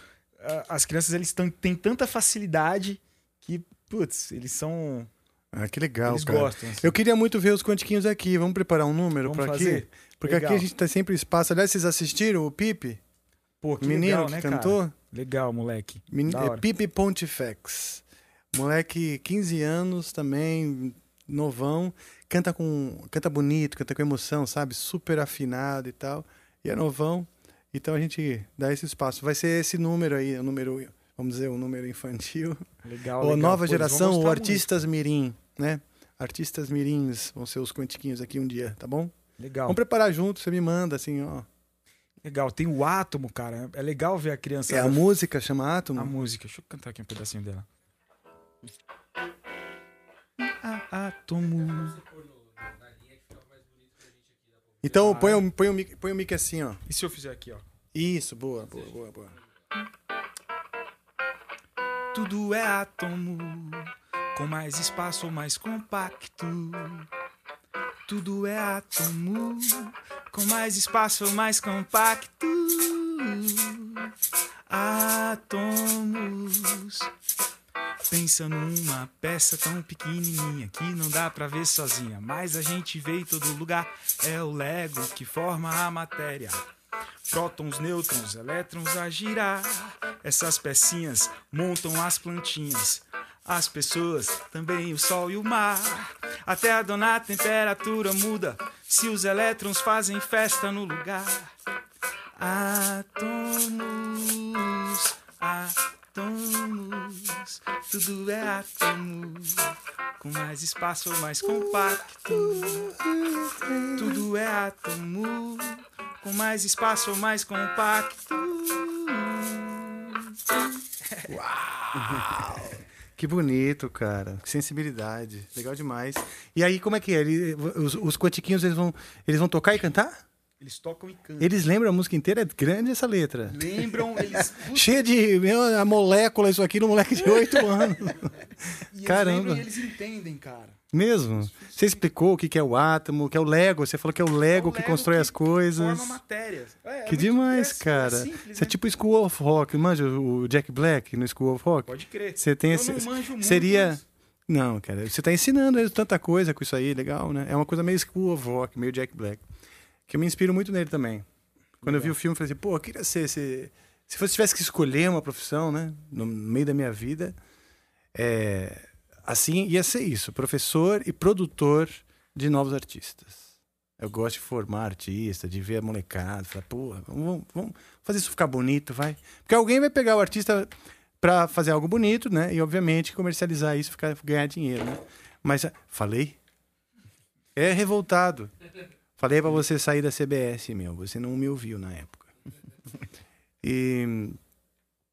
as crianças eles tão, têm tanta facilidade que, putz, eles são. Ah, que legal, Eles cara. gostam, assim. Eu queria muito ver os quantiquinhos aqui. Vamos preparar um número para aqui? Porque Legal. aqui a gente tá sempre espaço. Aliás, vocês assistiram o Pipe? Pô, que Menino legal, que né, cantou? cara? Legal, moleque. Men- é. Pipe Pontifex. Moleque, 15 anos também, novão. Canta com canta bonito, canta com emoção, sabe? Super afinado e tal. E é novão. Então a gente dá esse espaço. Vai ser esse número aí, o número, vamos dizer, um número infantil. Legal, ou legal. nova vão geração, ou artistas mirim, né? Artistas mirins vão ser os quantiquinhos aqui um dia, tá bom? Legal. Vamos preparar junto, você me manda assim, ó. Legal, tem o átomo, cara. É legal ver a criança. É a música, chama Átomo? A música. Deixa eu cantar aqui um pedacinho dela. A- Átomo. Então põe o, põe, o põe o mic assim, ó. E se eu fizer aqui, ó? Isso, boa, boa, boa, boa. Tudo é átomo, com mais espaço mais compacto. Tudo é átomo, com mais espaço mais compacto. Átomos. Pensa numa peça tão pequenininha que não dá pra ver sozinha, mas a gente vê em todo lugar. É o Lego que forma a matéria. Prótons, nêutrons, elétrons a girar. Essas pecinhas montam as plantinhas. As pessoas, também o sol e o mar. Até a dona temperatura muda se os elétrons fazem festa no lugar. Átomos, átomos, tudo é átomo. Com mais espaço ou mais compacto. Tudo é átomo. Com mais espaço ou mais compacto. [LAUGHS] Que bonito, cara. Que sensibilidade. Legal demais. E aí, como é que é? Ele- os, os quantiquinhos, eles vão, eles vão tocar e cantar? Eles tocam e cantam. Eles lembram a música inteira? É grande essa letra. Lembram, eles. [LAUGHS] Cheia de meu, a molécula, isso aqui, no moleque de 8 [LAUGHS] anos. E eles Caramba. lembram e eles entendem, cara. Mesmo? Você explicou o que que é o átomo, o que é o Lego. Você falou que é o Lego, que constrói as coisas. Forma matéria. É, é que demais, é- cara. é simples, Você é né? tipo School of Rock. Manja o Jack Black no School of Rock? Pode crer. Você tem Eu esse. não manjo muito, seria. mas- Não, cara. Você tá ensinando eles tanta coisa com isso aí, legal, né? É uma coisa meio School of Rock, meio Jack Black. Que eu me inspiro muito nele também. Quando eu vi o filme, eu falei assim, pô, eu queria ser esse. Se fosse tivesse que escolher uma profissão, né? No meio da minha vida, é, assim ia ser isso: professor e produtor de novos artistas. Eu gosto de formar artista, de ver a molecada, falar, pô, vamos, vamos fazer isso ficar bonito, vai. Porque alguém vai pegar o artista para fazer algo bonito, né? E obviamente comercializar isso, ficar, ganhar dinheiro, né? Mas falei? É revoltado. Falei para você sair da CBS, meu. Você não me ouviu na época. [LAUGHS] E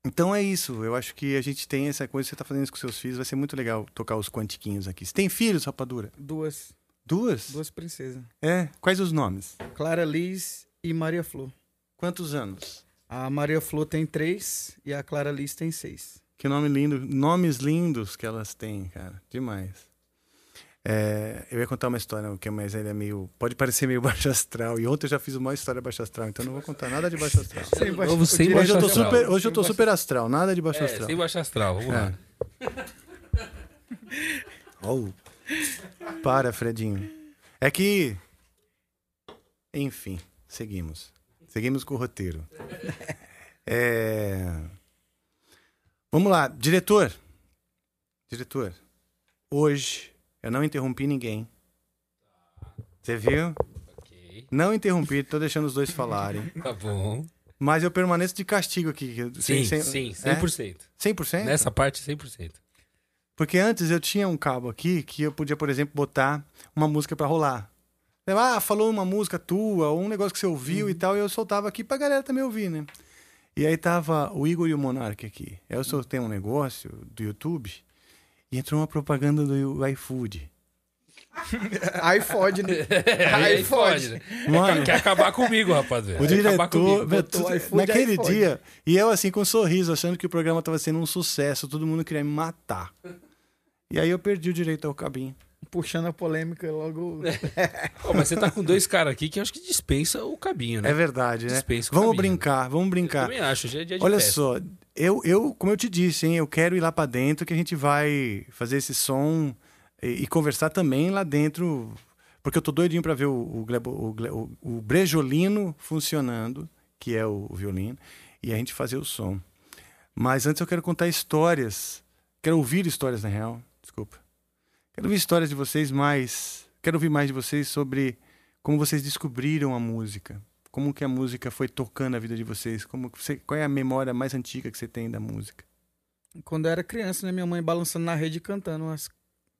então é isso. Eu acho que a gente tem essa coisa. Você tá fazendo isso com seus filhos. Vai ser muito legal tocar os quantiquinhos aqui. Você tem filhos, rapadura? Duas. Duas? Duas princesas. É. Quais os nomes? Clara Liz e Maria Flor. Quantos anos? A Maria Flor tem três e a Clara Liz tem seis. Que nome lindo. Nomes lindos que elas têm, cara. Demais. É, eu ia contar uma história, que mas ele é meio. Pode parecer meio [LAUGHS] baixo astral. E ontem eu já fiz uma história baixo astral, então não vou contar nada de baixo astral. Sem baixo- Novo sem hoje baixo eu tô astral. super, hoje eu Sem tô baixo- super astral, nada de baixo É, astral. sem baixo astral, vamos lá. Oh. Para, Fredinho. É que. Enfim, seguimos. Seguimos com o roteiro. É... Vamos lá, diretor. Diretor. Hoje eu não interrompi ninguém. Você viu? Não interrompi, tô deixando os dois falarem. [LAUGHS] Tá bom. Mas eu permaneço de castigo aqui. Sim, sim, 100%. É? 100%? Nessa parte, 100%. Porque antes eu tinha um cabo aqui que eu podia, por exemplo, botar uma música pra rolar. Ah, falou uma música tua, ou um negócio que você ouviu e tal, e eu soltava aqui pra galera também ouvir, né? E aí tava o Igor e o Monark aqui. Eu soltei um negócio do YouTube e entrou uma propaganda do iFood. [LAUGHS] [LAUGHS] Aí fode, né? Aí fode, né? Mano. Quer acabar comigo, rapaziada. O Quer acabar diretor, o iFood, naquele iFood. dia, e eu assim com um sorriso, achando que o programa tava sendo um sucesso, todo mundo queria me matar. E aí eu perdi o direito ao cabinho. Puxando a polêmica logo. Pô, mas você tá com dois caras aqui que eu acho que dispensa o cabinho, né? É verdade, né? Dispensa o Vamos cabinho. brincar, vamos brincar. Eu também acho, já é dia de Olha festa. só, eu, eu, como eu te disse, hein, eu quero ir lá pra dentro que a gente vai fazer esse som e, e conversar também lá dentro, porque eu tô doidinho para ver o, o, o, o brejolino funcionando, que é o, o violino, e a gente fazer o som. Mas antes eu quero contar histórias, quero ouvir histórias na real, desculpa. Quero ouvir histórias de vocês mais, quero ouvir mais de vocês sobre como vocês descobriram a música, como que a música foi tocando a vida de vocês, como você, qual é a memória mais antiga que você tem da música? Quando eu era criança, né? Minha mãe balançando na rede e cantando umas,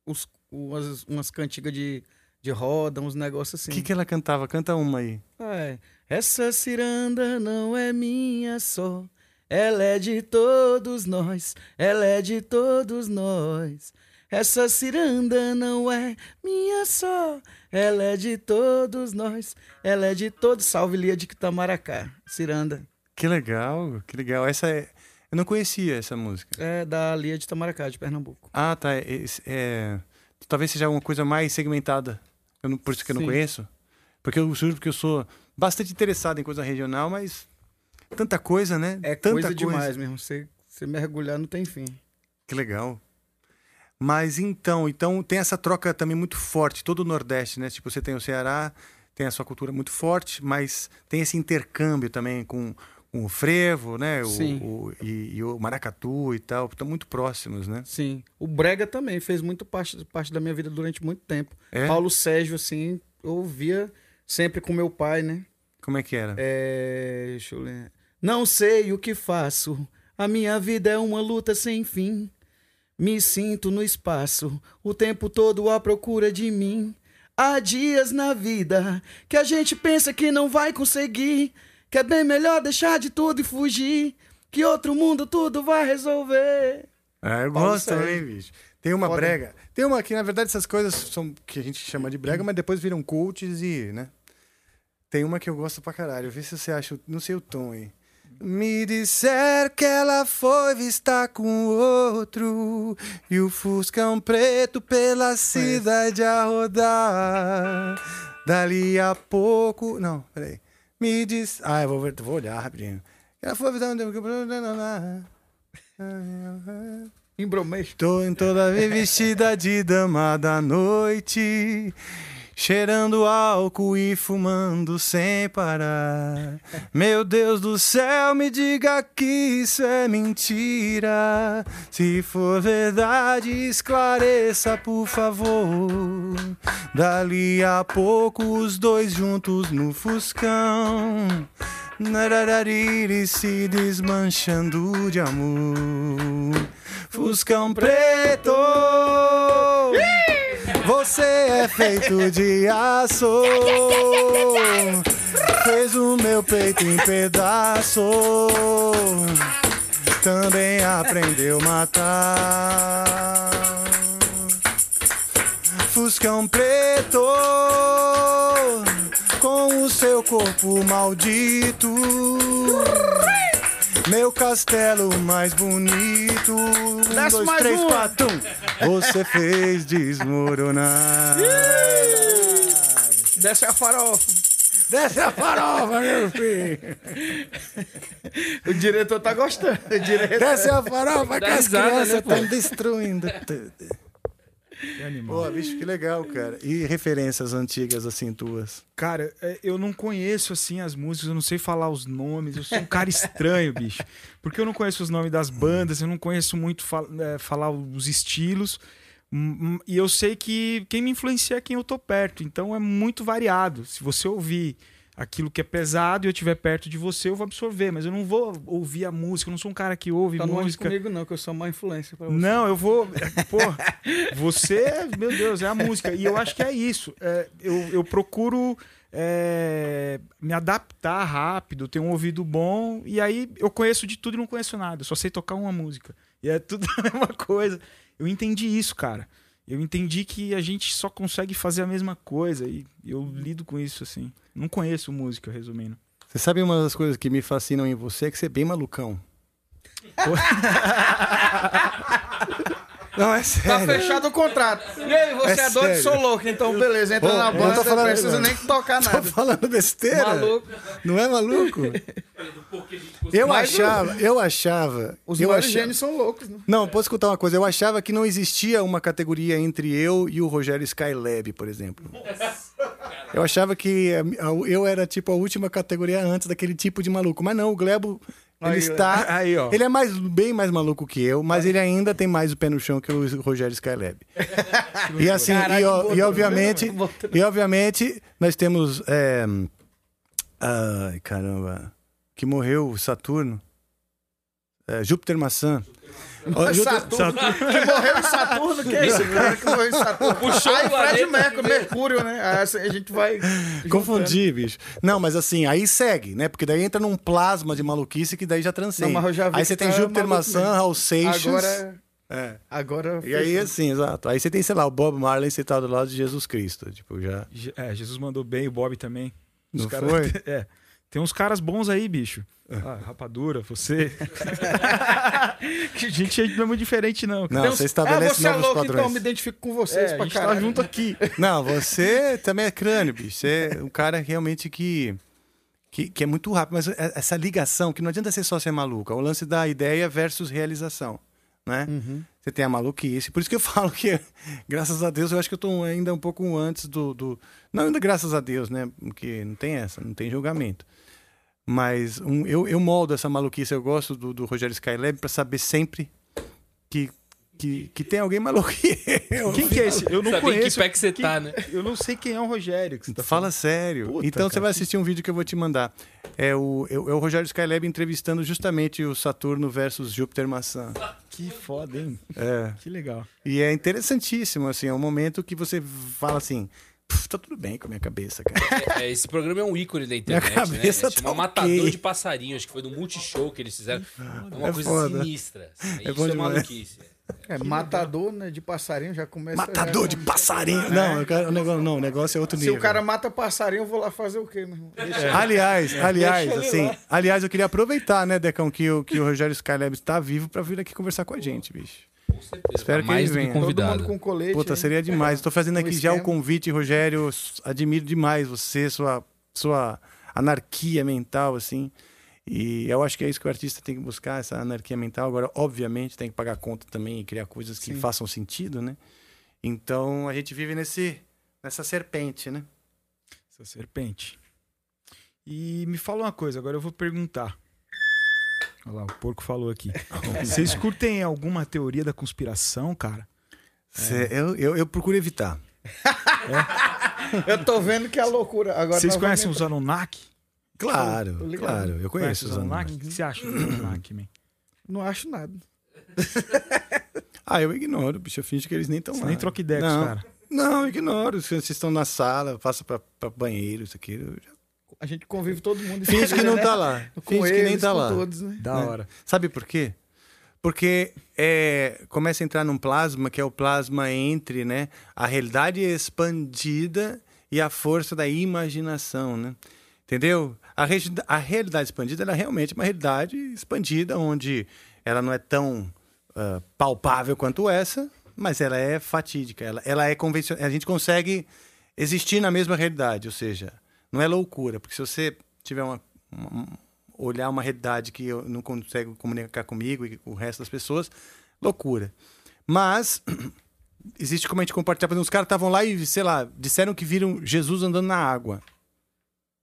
uns- umas, umas cantigas de, de roda, uns negócios assim. O que, que ela cantava? Canta uma aí. É. Essa ciranda não é minha só. Ela é de todos nós. Ela é de todos nós. Essa ciranda não é minha só. Ela é de todos nós. Ela é de todos. Salve Lia de Itamaracá. Ciranda. Que legal, que legal. Essa é. Eu não conhecia essa música. É da Lia de Itamaracá, de Pernambuco. Ah, tá. é- é- talvez seja uma coisa mais segmentada. Não- por isso que eu não Sim. conheço. Porque eu juro que eu sou bastante interessado em coisa regional, mas tanta coisa, né? É tanta coisa demais mesmo. Você, você mergulhar não tem fim. Que legal. Mas então, então tem essa troca também muito forte, todo o Nordeste, né? Tipo, você tem o Ceará, tem a sua cultura muito forte, mas tem esse intercâmbio também com, com o frevo, né? O, Sim. o- e, e o maracatu e tal, estão muito próximos, né? Sim. O Brega também fez muito parte, parte da minha vida durante muito tempo. É? Paulo Sérgio, assim, eu ouvia sempre com meu pai, né? Como é que era? É. Deixa eu ler. Não sei o que faço. A minha vida é uma luta sem fim. Me sinto no espaço, o tempo todo à procura de mim. Há dias na vida que a gente pensa que não vai conseguir. Que é bem melhor deixar de tudo e fugir. Que outro mundo tudo vai resolver. Ah, eu Paulo gosto também, bicho. Tem uma Foda. brega. Tem uma que, na verdade, essas coisas são que a gente chama de brega, mas depois viram cults e, né? Tem uma que eu gosto pra caralho. Vê se você acha. Não sei o tom aí. Me disser que ela foi vista com outro e o Fuscão preto pela cidade a rodar. Dali a pouco. Não, peraí. Me diz. Ah, eu vou, ver- vou olhar rapidinho. Ela foi vista Embromeixo. Tô em toda vez vestida de dama da noite, cheirando álcool e fumando sem parar. Meu Deus do céu, me diga que isso é mentira. Se for verdade, esclareça, por favor. Dali a pouco, os dois juntos no Fuscão. Nararariri se desmanchando de amor. Fuscão preto, você é feito de aço. Fez o meu peito em pedaço. Também aprendeu a matar. Fuscão preto, com o seu corpo maldito. Meu castelo mais bonito. Um, Desce dois, mais três, uma. quatro. um. Você fez desmoronar. Desce a farofa. Desce a farofa, meu filho. O diretor tá gostando. O diretor... Desce a farofa que Dá as risada, crianças né, pô? estão destruindo tudo. Pô, bicho, que legal, cara. E referências antigas assim tuas? Cara, é, eu não conheço assim as músicas, eu não sei falar os nomes, eu sou um cara estranho, [LAUGHS] bicho. Porque eu não conheço os nomes das bandas, eu não conheço muito fa- é, falar os estilos. E eu sei que quem me influencia é quem eu tô perto, então é muito variado. Se você ouvir aquilo que é pesado e eu estiver perto de você, eu vou absorver, mas eu não vou ouvir a música, eu não sou um cara que ouve Tá música. comigo não, que eu sou uma influência pra você. Não, eu vou. Pô, você, meu Deus, é a música. E eu acho que é isso. É, eu, eu procuro é, me adaptar rápido, ter um ouvido bom. E aí eu conheço de tudo e não conheço nada. Eu só sei tocar uma música. E é tudo [LAUGHS] a mesma coisa. Eu entendi isso, cara. Eu entendi que a gente só consegue fazer a mesma coisa. E eu lido com isso, assim. Não conheço música, resumindo. Você sabe uma das coisas que me fascinam em você é que você é bem malucão. [LAUGHS] Não, é Tá sério. fechado o contrato. E aí, você é, É doido, sério. sou louco. Então, beleza, entra Pô, na banda, tô falando- não precisa nem tocar Tô nada. falando besteira? Maluco. Não é maluco? Eu achava, eu achava. Os eu achava- gênios são loucos, né? Não, posso escutar uma coisa? Eu achava que não existia uma categoria entre eu e o Rogério Skylab, por exemplo. Eu achava que a- eu era tipo a última categoria antes daquele tipo de maluco. Mas não, o Glebo, ele Aí, está. [LAUGHS] Aí, ó. Ele é mais, bem mais maluco que eu, mas ele ainda tem mais o pé no chão que o Rogério Skylab. [LAUGHS] E assim, Caraca, e, e obviamente, e obviamente, nós temos. é, ai, caramba. Que morreu o Saturno. É, Júpiter Maçã. Saturno, que morreu em Saturno, que é esse cara que morreu em Saturno? Puxou Aí o Fred Mercury. Mercúrio, né? Aí assim, a gente vai... Confundi, bicho. Não, mas assim, aí segue, né? Porque daí entra num plasma de maluquice que daí já transcende. Não, já aí você tem tá Júpiter Maçã, mesmo. Raul Seixas. Agora... É. Agora... E aí, assim, exato. Aí você tem, sei lá, o Bob Marley citado do lado de Jesus Cristo. Tipo, já. É, Jesus mandou bem, o Bob também. Os Não cara- foi? [LAUGHS] É. Tem uns caras bons aí, bicho. Ah, rapadura, você. [LAUGHS] que gente é muito diferente, não. Não, uns- você estabelece Ah, você é novos louco, padrões. então eu me identifico com vocês É, a pra gente tá junto aqui. [LAUGHS] Não, você também é crânio, bicho. Você é um cara realmente que, que, que é muito rápido. Mas é- essa ligação, que não adianta ser só ser maluco. É o lance da ideia versus realização. Né? Você tem a maluquice. Por isso que eu [LAUGHS] falo que, graças a Deus, eu acho que eu tô ainda um pouco antes do. do... Não, ainda graças a Deus, né? Porque não tem essa, não tem julgamento. Mas um, eu, eu moldo essa maluquice. Eu gosto do, do Rogério Skylab para saber sempre que, que, que tem alguém maluco que eu. Quem que é esse? Eu não Saber em que conheço. pé que você Quem- tá, né? Eu não sei quem é o Rogério. Que você tá Fala sério. Puta, então você cara, vai que- assistir um vídeo que eu vou te mandar. É o, é o é o Rogério Skylab entrevistando justamente o Saturno versus Júpiter Maçã. Que foda, hein? É. Que legal. E é interessantíssimo, assim, é um momento que você fala assim, "Puf, tá tudo bem com a minha cabeça, cara. É, esse programa é um ícone da internet, Minha cabeça né? Chama tá Matador ok. de Passarinho, acho que foi no Multishow que eles fizeram. É uma É coisa foda. sinistra. É Isso bom é demais. maluquice. É, matador, né, de passarinho já começa... Matador já- de passarinho. Não, quero- o negócio, não, o negócio é outro Se nível. o cara mata passarinho, eu vou lá fazer o quê, meu irmão? Deixa- Aliás, aliás, assim, lá. aliás, eu queria aproveitar, né, Decão, que o, que o Rogério Skylab está vivo para vir aqui conversar com a gente, bicho. Espero que Mais ele venha. convidado. Todo mundo com colete. Puta, seria demais. Estou fazendo Um aqui já o convite, Rogério. Admiro demais você, sua, sua anarquia mental, assim. E eu acho que é isso que o artista tem que buscar, essa anarquia mental. Agora, obviamente, tem que pagar conta também e criar coisas que Sim. façam sentido, né? Então, a gente vive nesse, nessa serpente, né? Essa serpente. E me fala uma coisa, agora eu vou perguntar. Olha lá, o porco falou aqui. [LAUGHS] Vocês curtem alguma teoria da conspiração, cara? Cê- eu, eu, eu procuro evitar. [LAUGHS] Eu tô vendo que é loucura. Agora Vocês conhecem os Anunnaki? Claro, claro. Eu conheço os Anunnaki? O que você acha dos Anunnaki, man? Não acho nada. [LAUGHS] Ah, eu ignoro, bicho. Eu finge que eles nem estão lá. nem troca ideia com os não, caras. Não, eu ignoro. Se vocês estão na sala, passa pra, pra banheiro, isso aqui. Eu já... A gente convive todo mundo. Finge que não né? tá lá. Com Finge que nem eles, tá com lá. todos, né? Da né? hora. Sabe por quê? Porque é, começa a entrar num plasma que é o plasma entre né, a realidade expandida e a força da imaginação, né? Entendeu? A, a realidade expandida ela é realmente uma realidade expandida, onde ela não é tão ah, palpável quanto essa, mas ela é fatídica. Ela, ela é convencional. A gente consegue existir na mesma realidade, ou seja, não é loucura, porque se você tiver uma, uma- olhar uma realidade que eu não consigo comunicar comigo e com o resto das pessoas, loucura. Mas [CLEARS THROAT] existe como a gente compartilhar. Por exemplo, os caras estavam lá e, sei lá, disseram que viram Jesus andando na água.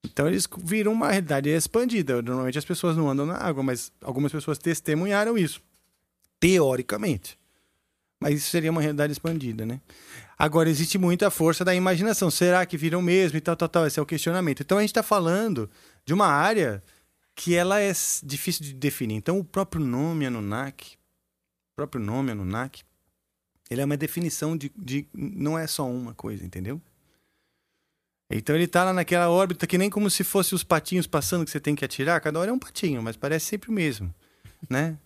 Então eles viram uma realidade expandida. Normalmente as pessoas não andam na água, mas algumas pessoas testemunharam isso. Teoricamente. Mas isso seria uma realidade expandida, né? Agora, existe muita força da imaginação. Será que viram mesmo e tal, tal, tal? Esse é o questionamento. Então, a gente está falando de uma área que ela é difícil de definir. Então, o próprio nome Anunnaki, o próprio nome Anunnaki, ele é uma definição de, de... Não é só uma coisa, entendeu? Então, ele tá lá naquela órbita que nem como se fosse os patinhos passando que você tem que atirar. Cada hora é um patinho, mas parece sempre o mesmo, né?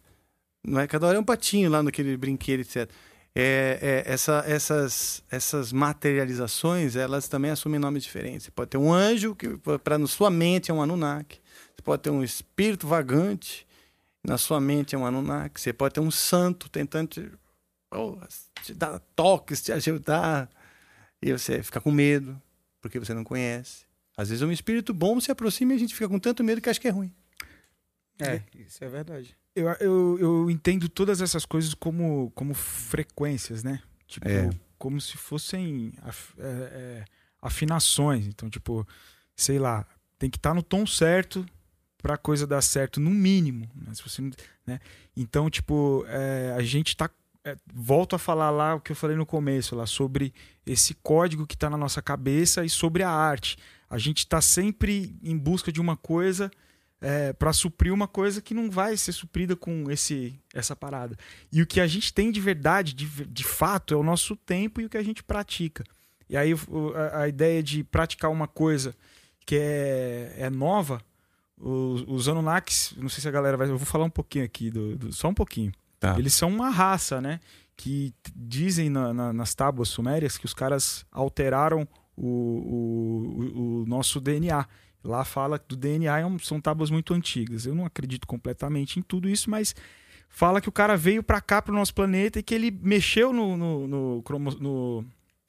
Não é? Cada hora é um patinho lá naquele brinquedo, etc. É, é, essa, essas, essas materializações, elas também assumem nomes diferentes. Você pode ter um anjo, que para na sua mente é um Anunnaki. Você pode ter um espírito vagante, na sua mente é um Anunnaki. Você pode ter um santo tentando te, oh, te dar toques, te ajudar. E você fica com medo, porque você não conhece. Às vezes um espírito bom se aproxima e a gente fica com tanto medo que acha que é ruim. É, isso é verdade. Eu, eu, eu entendo todas essas coisas como, como frequências, né? Tipo, É. como se fossem af- é, é, afinações. Então, tipo, sei lá, tem que estar no tom certo pra coisa dar certo, no mínimo. Né? Se você, né? Então, tipo, é, a gente tá. É, volto a falar lá o que eu falei no começo, lá sobre esse código que tá na nossa cabeça e sobre a arte. A gente tá sempre em busca de uma coisa é, para suprir uma coisa que não vai ser suprida com esse essa parada. E o que a gente tem de verdade, de, de fato, é o nosso tempo e o que a gente pratica. E aí a, a ideia de praticar uma coisa que é, é nova, os, os Anunnakis, não sei se a galera vai. Eu vou falar um pouquinho aqui, do, do- só um pouquinho. Tá. Eles são uma raça, né? Que dizem na- na- nas tábuas sumérias que os caras alteraram o, o- o- o nosso DNA. Lá fala que do DNA é são tábuas muito antigas. Eu não acredito completamente em tudo isso, mas fala que o cara veio pra cá, pro nosso planeta, e que ele mexeu no, no, no, cromo- no-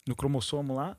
no cromossomo lá,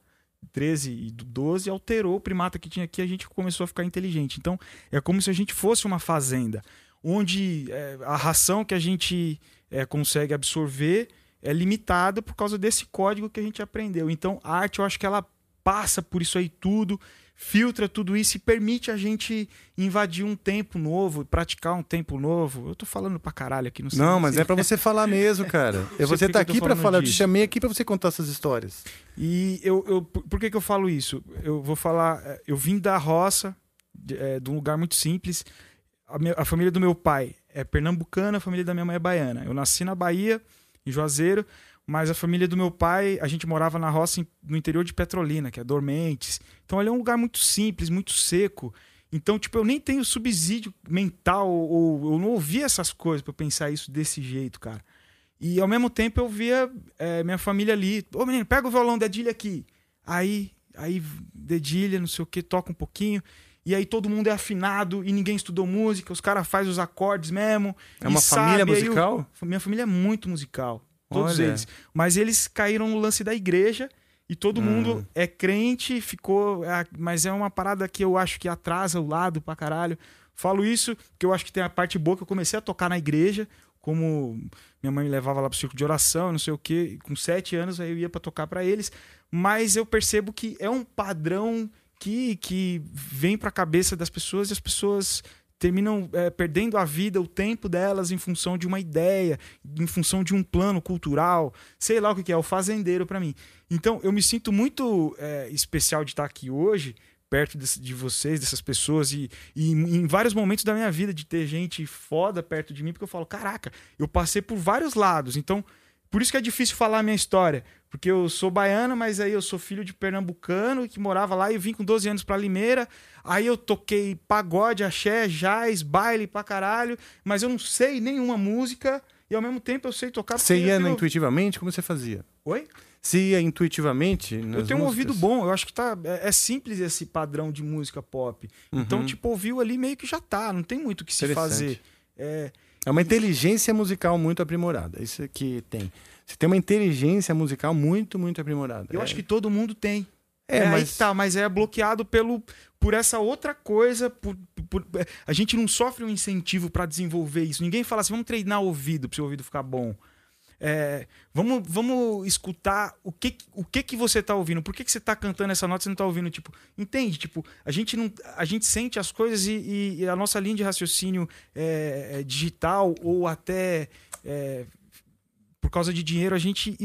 13 e do 12, alterou o primata que tinha aqui, a gente começou a ficar inteligente. Então, é como se a gente fosse uma fazenda, onde é, a ração que a gente é, consegue absorver é limitada por causa desse código que a gente aprendeu. Então, a arte, eu acho que ela passa por isso aí tudo, filtra tudo isso e permite a gente invadir um tempo novo, praticar um tempo novo. Eu tô falando pra caralho aqui, não sei. Não, mas é pra você falar mesmo, cara. [LAUGHS] É você tá aqui pra falando falar. Eu te disso. chamei aqui pra você contar essas histórias. E eu, eu, por que, que eu falo isso? Eu vou falar. eh, Eu vim da roça, de, eh, de um lugar muito simples. A, minha- a família do meu pai é pernambucana, a família da minha mãe é baiana. Eu nasci na Bahia, em Juazeiro, mas a família do meu pai, a gente morava na roça no interior de Petrolina, que é Dormentes. Então ali é um lugar muito simples, muito seco. Então, tipo, eu nem tenho subsídio mental, ou eu não ouvia essas coisas eu pensar isso desse jeito, cara. E ao mesmo tempo eu via eh, minha família ali. Ô menino, pega o violão, dedilha aqui. Aí, aí dedilha, não sei o que, toca um pouquinho. E aí todo mundo é afinado e ninguém estudou música, os caras fazem os acordes mesmo. É uma família sabe, musical? minha família é muito musical. Todos Olha. eles. Mas eles caíram no lance da igreja e todo Hum. mundo é crente, ficou. é, mas é uma parada que eu acho que atrasa o lado pra caralho. Falo isso porque eu acho que tem a parte boa que eu comecei a tocar na igreja, como minha mãe me levava lá pro círculo de oração, não sei o quê. Com sete anos aí eu ia pra tocar pra eles. Mas eu percebo que é um padrão que, que vem pra cabeça das pessoas e as pessoas terminam é, perdendo a vida, o tempo delas em função de uma ideia, em função de um plano cultural, sei lá o que é, o fazendeiro pra mim. Então eu me sinto muito é, especial de estar aqui hoje, perto desse- de vocês, dessas pessoas, e, e em vários momentos da minha vida de ter gente foda perto de mim, porque eu falo, caraca, eu passei por vários lados, então por isso que é difícil falar a minha história. Porque eu sou baiano, mas aí eu sou filho de pernambucano que morava lá e eu vim com 12 anos pra Limeira. Aí eu toquei pagode, axé, jazz, baile pra caralho. Mas eu não sei nenhuma música e ao mesmo tempo eu sei tocar. Você ia tenho- intuitivamente? Como você fazia? Oi? Você ia intuitivamente? Eu tenho um músicas? ouvido bom, eu acho que tá. É, é simples esse padrão de música pop. Então, Uhum. tipo, ouviu ali meio que já tá, não tem muito o que se fazer. É, É uma inteligência musical muito aprimorada. Isso que tem. Você tem uma inteligência musical muito, muito aprimorada. Eu É. acho que todo mundo tem. É, É, aí mas- que tá, mas é bloqueado pelo, por essa outra coisa. Por, por- é, a gente não sofre um incentivo pra desenvolver isso. Ninguém fala assim, vamos treinar o ouvido pro seu ouvido ficar bom. É, vamos, vamos escutar o que, o que que você tá ouvindo. Por que, que você tá cantando essa nota e você não tá ouvindo? Tipo, entende? Tipo, a gente, não, a gente sente as coisas e, e- e a nossa linha de raciocínio é, é digital ou até é, por causa de dinheiro, a gente.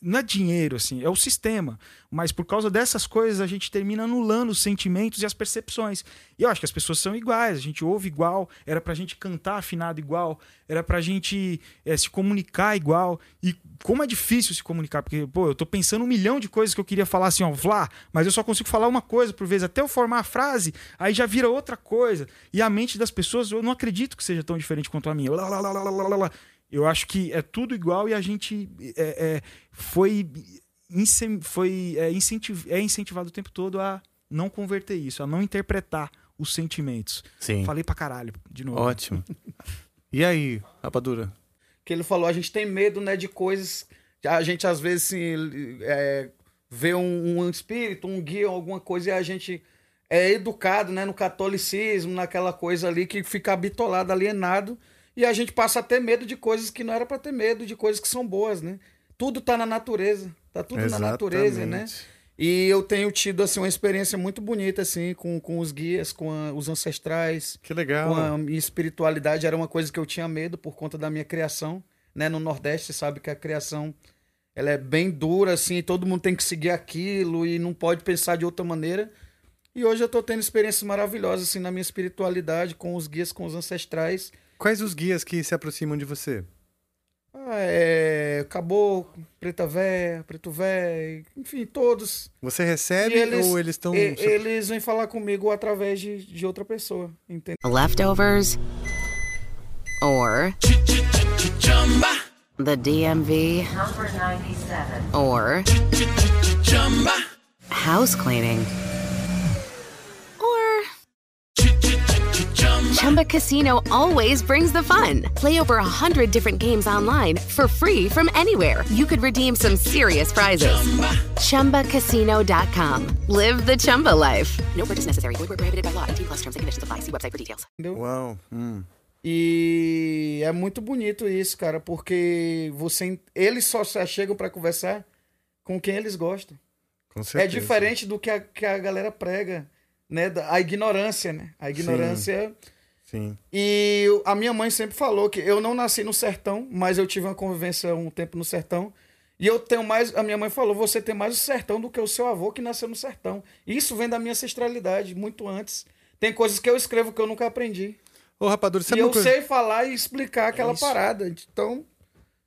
Não é dinheiro, assim, é o sistema. Mas por causa dessas coisas, a gente termina anulando os sentimentos e as percepções. E eu acho que as pessoas são iguais, a gente ouve igual, era pra gente cantar afinado igual, era pra gente eh, se comunicar igual. E como é difícil se comunicar, porque, pô, eu tô pensando um milhão de coisas que eu queria falar assim, ó, Vlá, mas eu só consigo falar uma coisa por vez, até eu formar a frase, aí já vira outra coisa. E a mente das pessoas, eu não acredito que seja tão diferente quanto a minha. Lá, lá, lá, lá, lá, lá, lá. Eu acho que é tudo igual e a gente é, é, foi, foi é, incentiv- é incentivado o tempo todo a não converter isso, a não interpretar os sentimentos. Sim. Falei pra caralho, de novo. Ótimo. E aí, rapadura? que ele falou, a gente tem medo, né, de coisas. A gente às vezes assim, é, vê um, um espírito, um guia, alguma coisa e a gente é educado, né, no catolicismo, naquela coisa ali que fica bitolado, alienado, e a gente passa a ter medo de coisas que não era para ter medo, de coisas que são boas, né? Tudo tá na natureza, tá tudo na natureza, né? Exatamente. E eu tenho tido assim uma experiência muito bonita assim com, com os guias, com a- os ancestrais. Que legal. Com a minha espiritualidade era uma coisa que eu tinha medo por conta da minha criação, né? No Nordeste, você sabe que a criação ela é bem dura assim, todo mundo tem que seguir aquilo e não pode pensar de outra maneira. E hoje eu tô tendo experiências maravilhosas assim na minha espiritualidade com os guias, com os ancestrais. Quais os guias que se aproximam de você? Ah, é, caboclo, preta véia, preto véio, enfim, todos. Você recebe E ou eles estão. e- Eles vêm falar comigo através de, de outra pessoa, entende? Leftovers or the DMV or house cleaning Chumba Casino always brings the fun. Play over a hundred different games online for free from anywhere. You could redeem some serious prizes. ChumbaCasino.com. Live the Chumba life. No purchase necessary. Void where prohibited by law. 18 plus terms and conditions apply. See website for details. Uau. hum. E é muito bonito isso, cara, porque você, eles só se chegam pra conversar com quem eles gostam. Com É certeza. diferente do que a, que a galera prega, né? da- A ignorância, né? A ignorância. Sim. E eu- a minha mãe sempre falou que eu não nasci no sertão, mas eu tive uma convivência um tempo no sertão. E eu tenho mais. A minha mãe falou: você tem mais o sertão do que o seu avô que nasceu no sertão. Isso vem da minha ancestralidade, muito antes. Tem coisas que eu escrevo que eu nunca aprendi. Ô, Rapadura, E sabe eu sei falar e explicar aquela isso. parada. Então,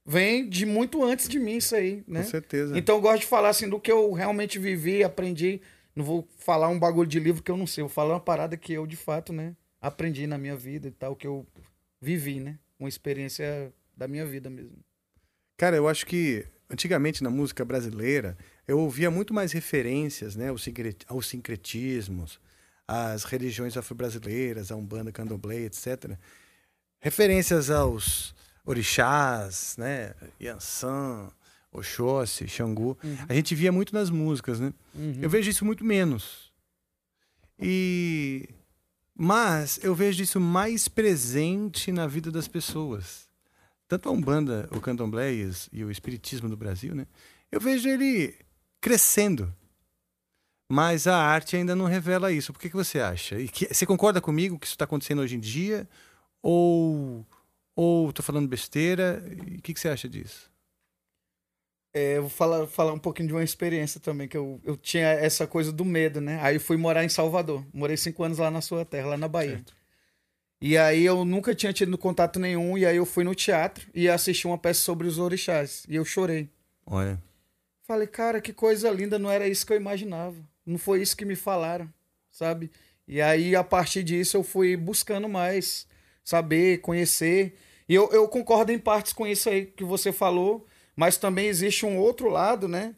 vem de muito antes de mim isso aí, né? Com certeza. Então, eu gosto de falar assim do que eu realmente vivi, aprendi. Não vou falar um bagulho de livro que eu não sei. Vou falar uma parada que eu, de fato, né? Aprendi na minha vida e tal, que eu vivi, né? Uma experiência da minha vida mesmo. Cara, eu acho que antigamente na música brasileira eu ouvia muito mais referências, né, aos sincre- aos sincretismos, às religiões afro-brasileiras, a Umbanda, Candomblé, etc. Referências aos orixás, né, Yansan, Oxóssi, Xangu. A gente via muito nas músicas, né? Uhum. Eu vejo isso muito menos. E mas eu vejo isso mais presente na vida das pessoas. Tanto a Umbanda, o Candomblé e, o Espiritismo do Brasil, né? Eu vejo ele crescendo. Mas a arte ainda não revela isso. Por que, que você acha? E que- você concorda comigo que isso está acontecendo hoje em dia? Ou ou tô falando besteira? O que, que você acha disso? É, eu vou falar, falar um pouquinho de uma experiência também, que eu, eu tinha essa coisa do medo, né? Aí fui morar em Salvador. Morei cinco anos lá na sua terra, lá na Bahia. E aí eu nunca tinha tido contato nenhum, e aí eu fui no teatro e assisti uma peça sobre os orixás. E eu chorei. Olha. Falei, cara, que coisa linda, não era isso que eu imaginava. Não foi isso que me falaram, sabe? E aí, a partir disso, eu fui buscando mais, saber, conhecer. E eu, eu concordo em partes com isso aí que você falou, mas também existe um outro lado, né?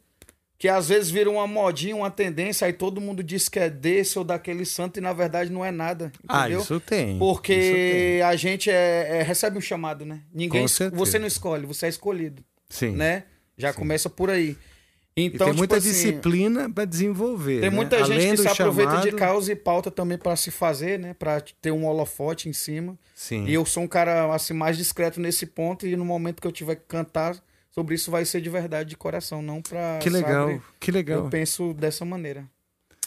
Que às vezes vira uma modinha, uma tendência, aí todo mundo diz que é desse ou daquele santo e na verdade não é nada. Ah, Entendeu? isso tem. Porque isso tem. a gente é, é- recebe um chamado, né? Ninguém, você não escolhe, você é escolhido. Sim. Né? Já começa por aí. Então, e tem tipo muita assim, disciplina para desenvolver. Tem né? muita gente Além que se aproveita de chamado- causa e pauta também para se fazer, né? Para ter um holofote em cima. Sim. E eu sou um cara assim mais discreto nesse ponto e no momento que eu tiver que cantar sobre isso vai ser de verdade, de coração, não para Que legal, que legal. Eu penso dessa maneira.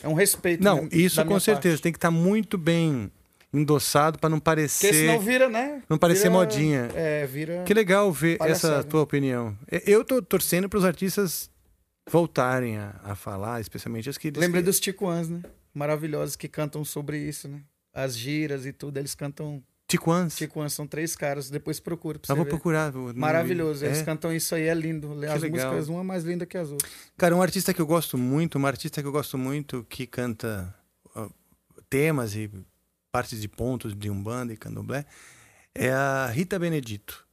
É um respeito. Não, né, isso com certeza. parte. Tem que estar muito bem endossado para não parecer. Porque senão vira, né? Não parecer Vira- modinha. É, vira. Que legal ver essa tua opinião. Eu tô torcendo para os artistas voltarem a, a falar, especialmente as que eles Lembrei que- dos Ticuans, né? Maravilhosos que cantam sobre isso, né? As giras e tudo, eles cantam. Ticuans? Ticuans são três caras, depois procura pra vou ver. procurar, vou- Maravilhoso, vi. eles É? cantam isso aí, é lindo. As legal. músicas, uma mais linda que as outras. Cara, um artista que eu gosto muito, uma artista que eu gosto muito, que canta ó, temas e partes de pontos de Umbanda e Candomblé, é a Rita Benedito.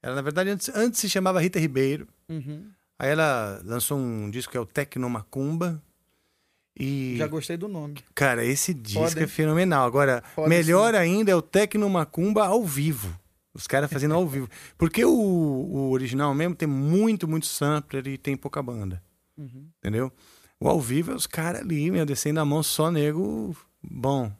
Ela, na verdade, antes, antes se chamava Rita Ribeiro. Uhum. Aí ela lançou um disco que é o Tecno Macumba. E, Já gostei do nome. cara, esse disco é fenomenal. Agora, melhor ainda é o Tecno Macumba ao vivo. Os caras fazendo ao vivo. Porque o, o original mesmo tem muito, muito sampler e tem pouca banda. Uhum. Entendeu? O ao vivo é os caras ali, meu, descendo a mão só nego bom.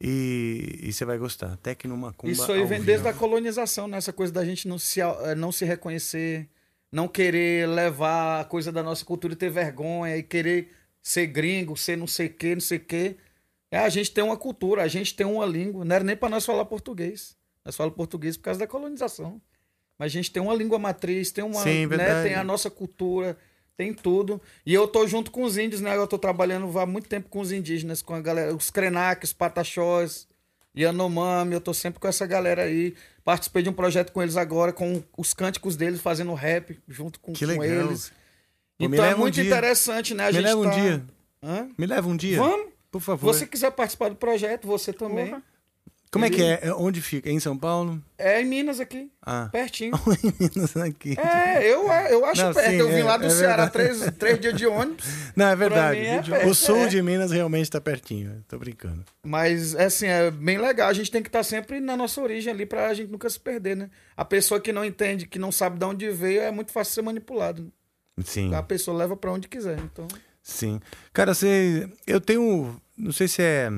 E, você vai gostar. Tecno Macumba. Isso aí vem vivo. desde a colonização, né? Essa coisa da gente não se, eh, não se reconhecer, não querer levar a coisa da nossa cultura e ter vergonha e querer ser gringo, ser não sei o que, não sei o que. É, a gente tem uma cultura, a gente tem uma língua. Não era nem para nós falar português. Nós falamos português por causa da colonização. Mas a gente tem uma língua matriz, tem uma, Sim, né, tem a nossa cultura, tem tudo. E eu tô junto com os índios, né? Eu tô trabalhando há muito tempo com os indígenas, com a galera, os Krenak, os Pataxós, Yanomami, eu tô sempre com essa galera aí. Participei de um projeto com eles agora, com os cânticos deles, fazendo rap junto com, com eles. Pô, me então é leva um muito dia. interessante, né? A Me gente leva um tá- dia. Hã? Me leva um dia. Vamos? Por favor. Se você quiser participar do projeto, você também. Como é que é? É Onde fica? É em São Paulo? É em Minas aqui, Ah. pertinho. [LAUGHS] em Minas aqui. É, eu, eu acho Não, perto. sim, eu vim é- lá do é Ceará verdade. três, três dias de ônibus. [LAUGHS] Não, é verdade. é o sul é. de Minas realmente está pertinho. Tô brincando. Mas, é assim, é bem legal. A gente tem que estar sempre na nossa origem ali pra gente nunca se perder, né? A pessoa que não entende, que não sabe de onde veio, é muito fácil ser manipulado. né? Sim. A pessoa leva pra onde quiser. Então, Sim. Cara, você. Eu tenho. Não sei se é.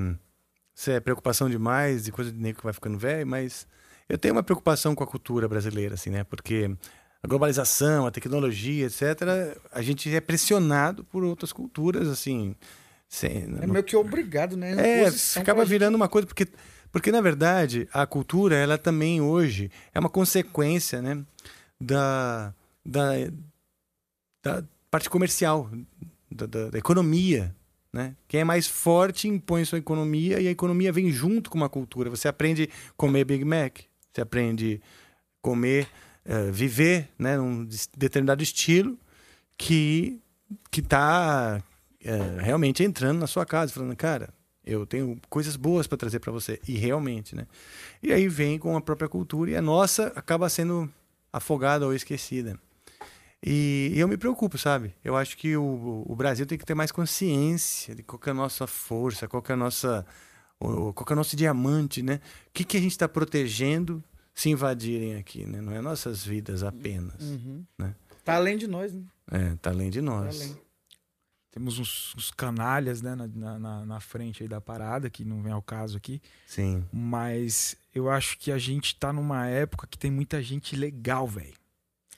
Se é preocupação demais e coisa de nego que vai ficando velho, mas eu tenho uma preocupação com a cultura brasileira, assim, né? Porque a globalização, a tecnologia, etc., a gente é pressionado por outras culturas, assim. Sem, é meio que obrigado, né? É, acaba gente. virando uma coisa porque porque na verdade a cultura ela também hoje é uma consequência, né, da da, da parte comercial, da, da- da economia, né? Quem é mais forte impõe sua economia e a economia vem junto com uma cultura. Você aprende a comer Big Mac, você aprende a comer, eh, viver, né, num determinado estilo que que está realmente entrando na sua casa, falando, cara, eu tenho coisas boas para trazer para você e realmente, né? E aí vem com a própria cultura e a nossa acaba sendo afogada ou esquecida. E, eu me preocupo, sabe? Eu acho que o, o Brasil tem que ter mais consciência de qual que é a nossa força, qual que é a nossa, o- qual que é o nosso diamante, né? O que, que a gente está protegendo se invadirem aqui, né? Não é nossas vidas apenas, Uhum. né? Tá além de nós, né? É, tá além de nós. Tá além. Temos uns, uns canalhas, né, na, na- na, na frente aí da parada, que não vem ao caso aqui. Sim. Mas eu acho que a gente tá numa época que tem muita gente legal, velho.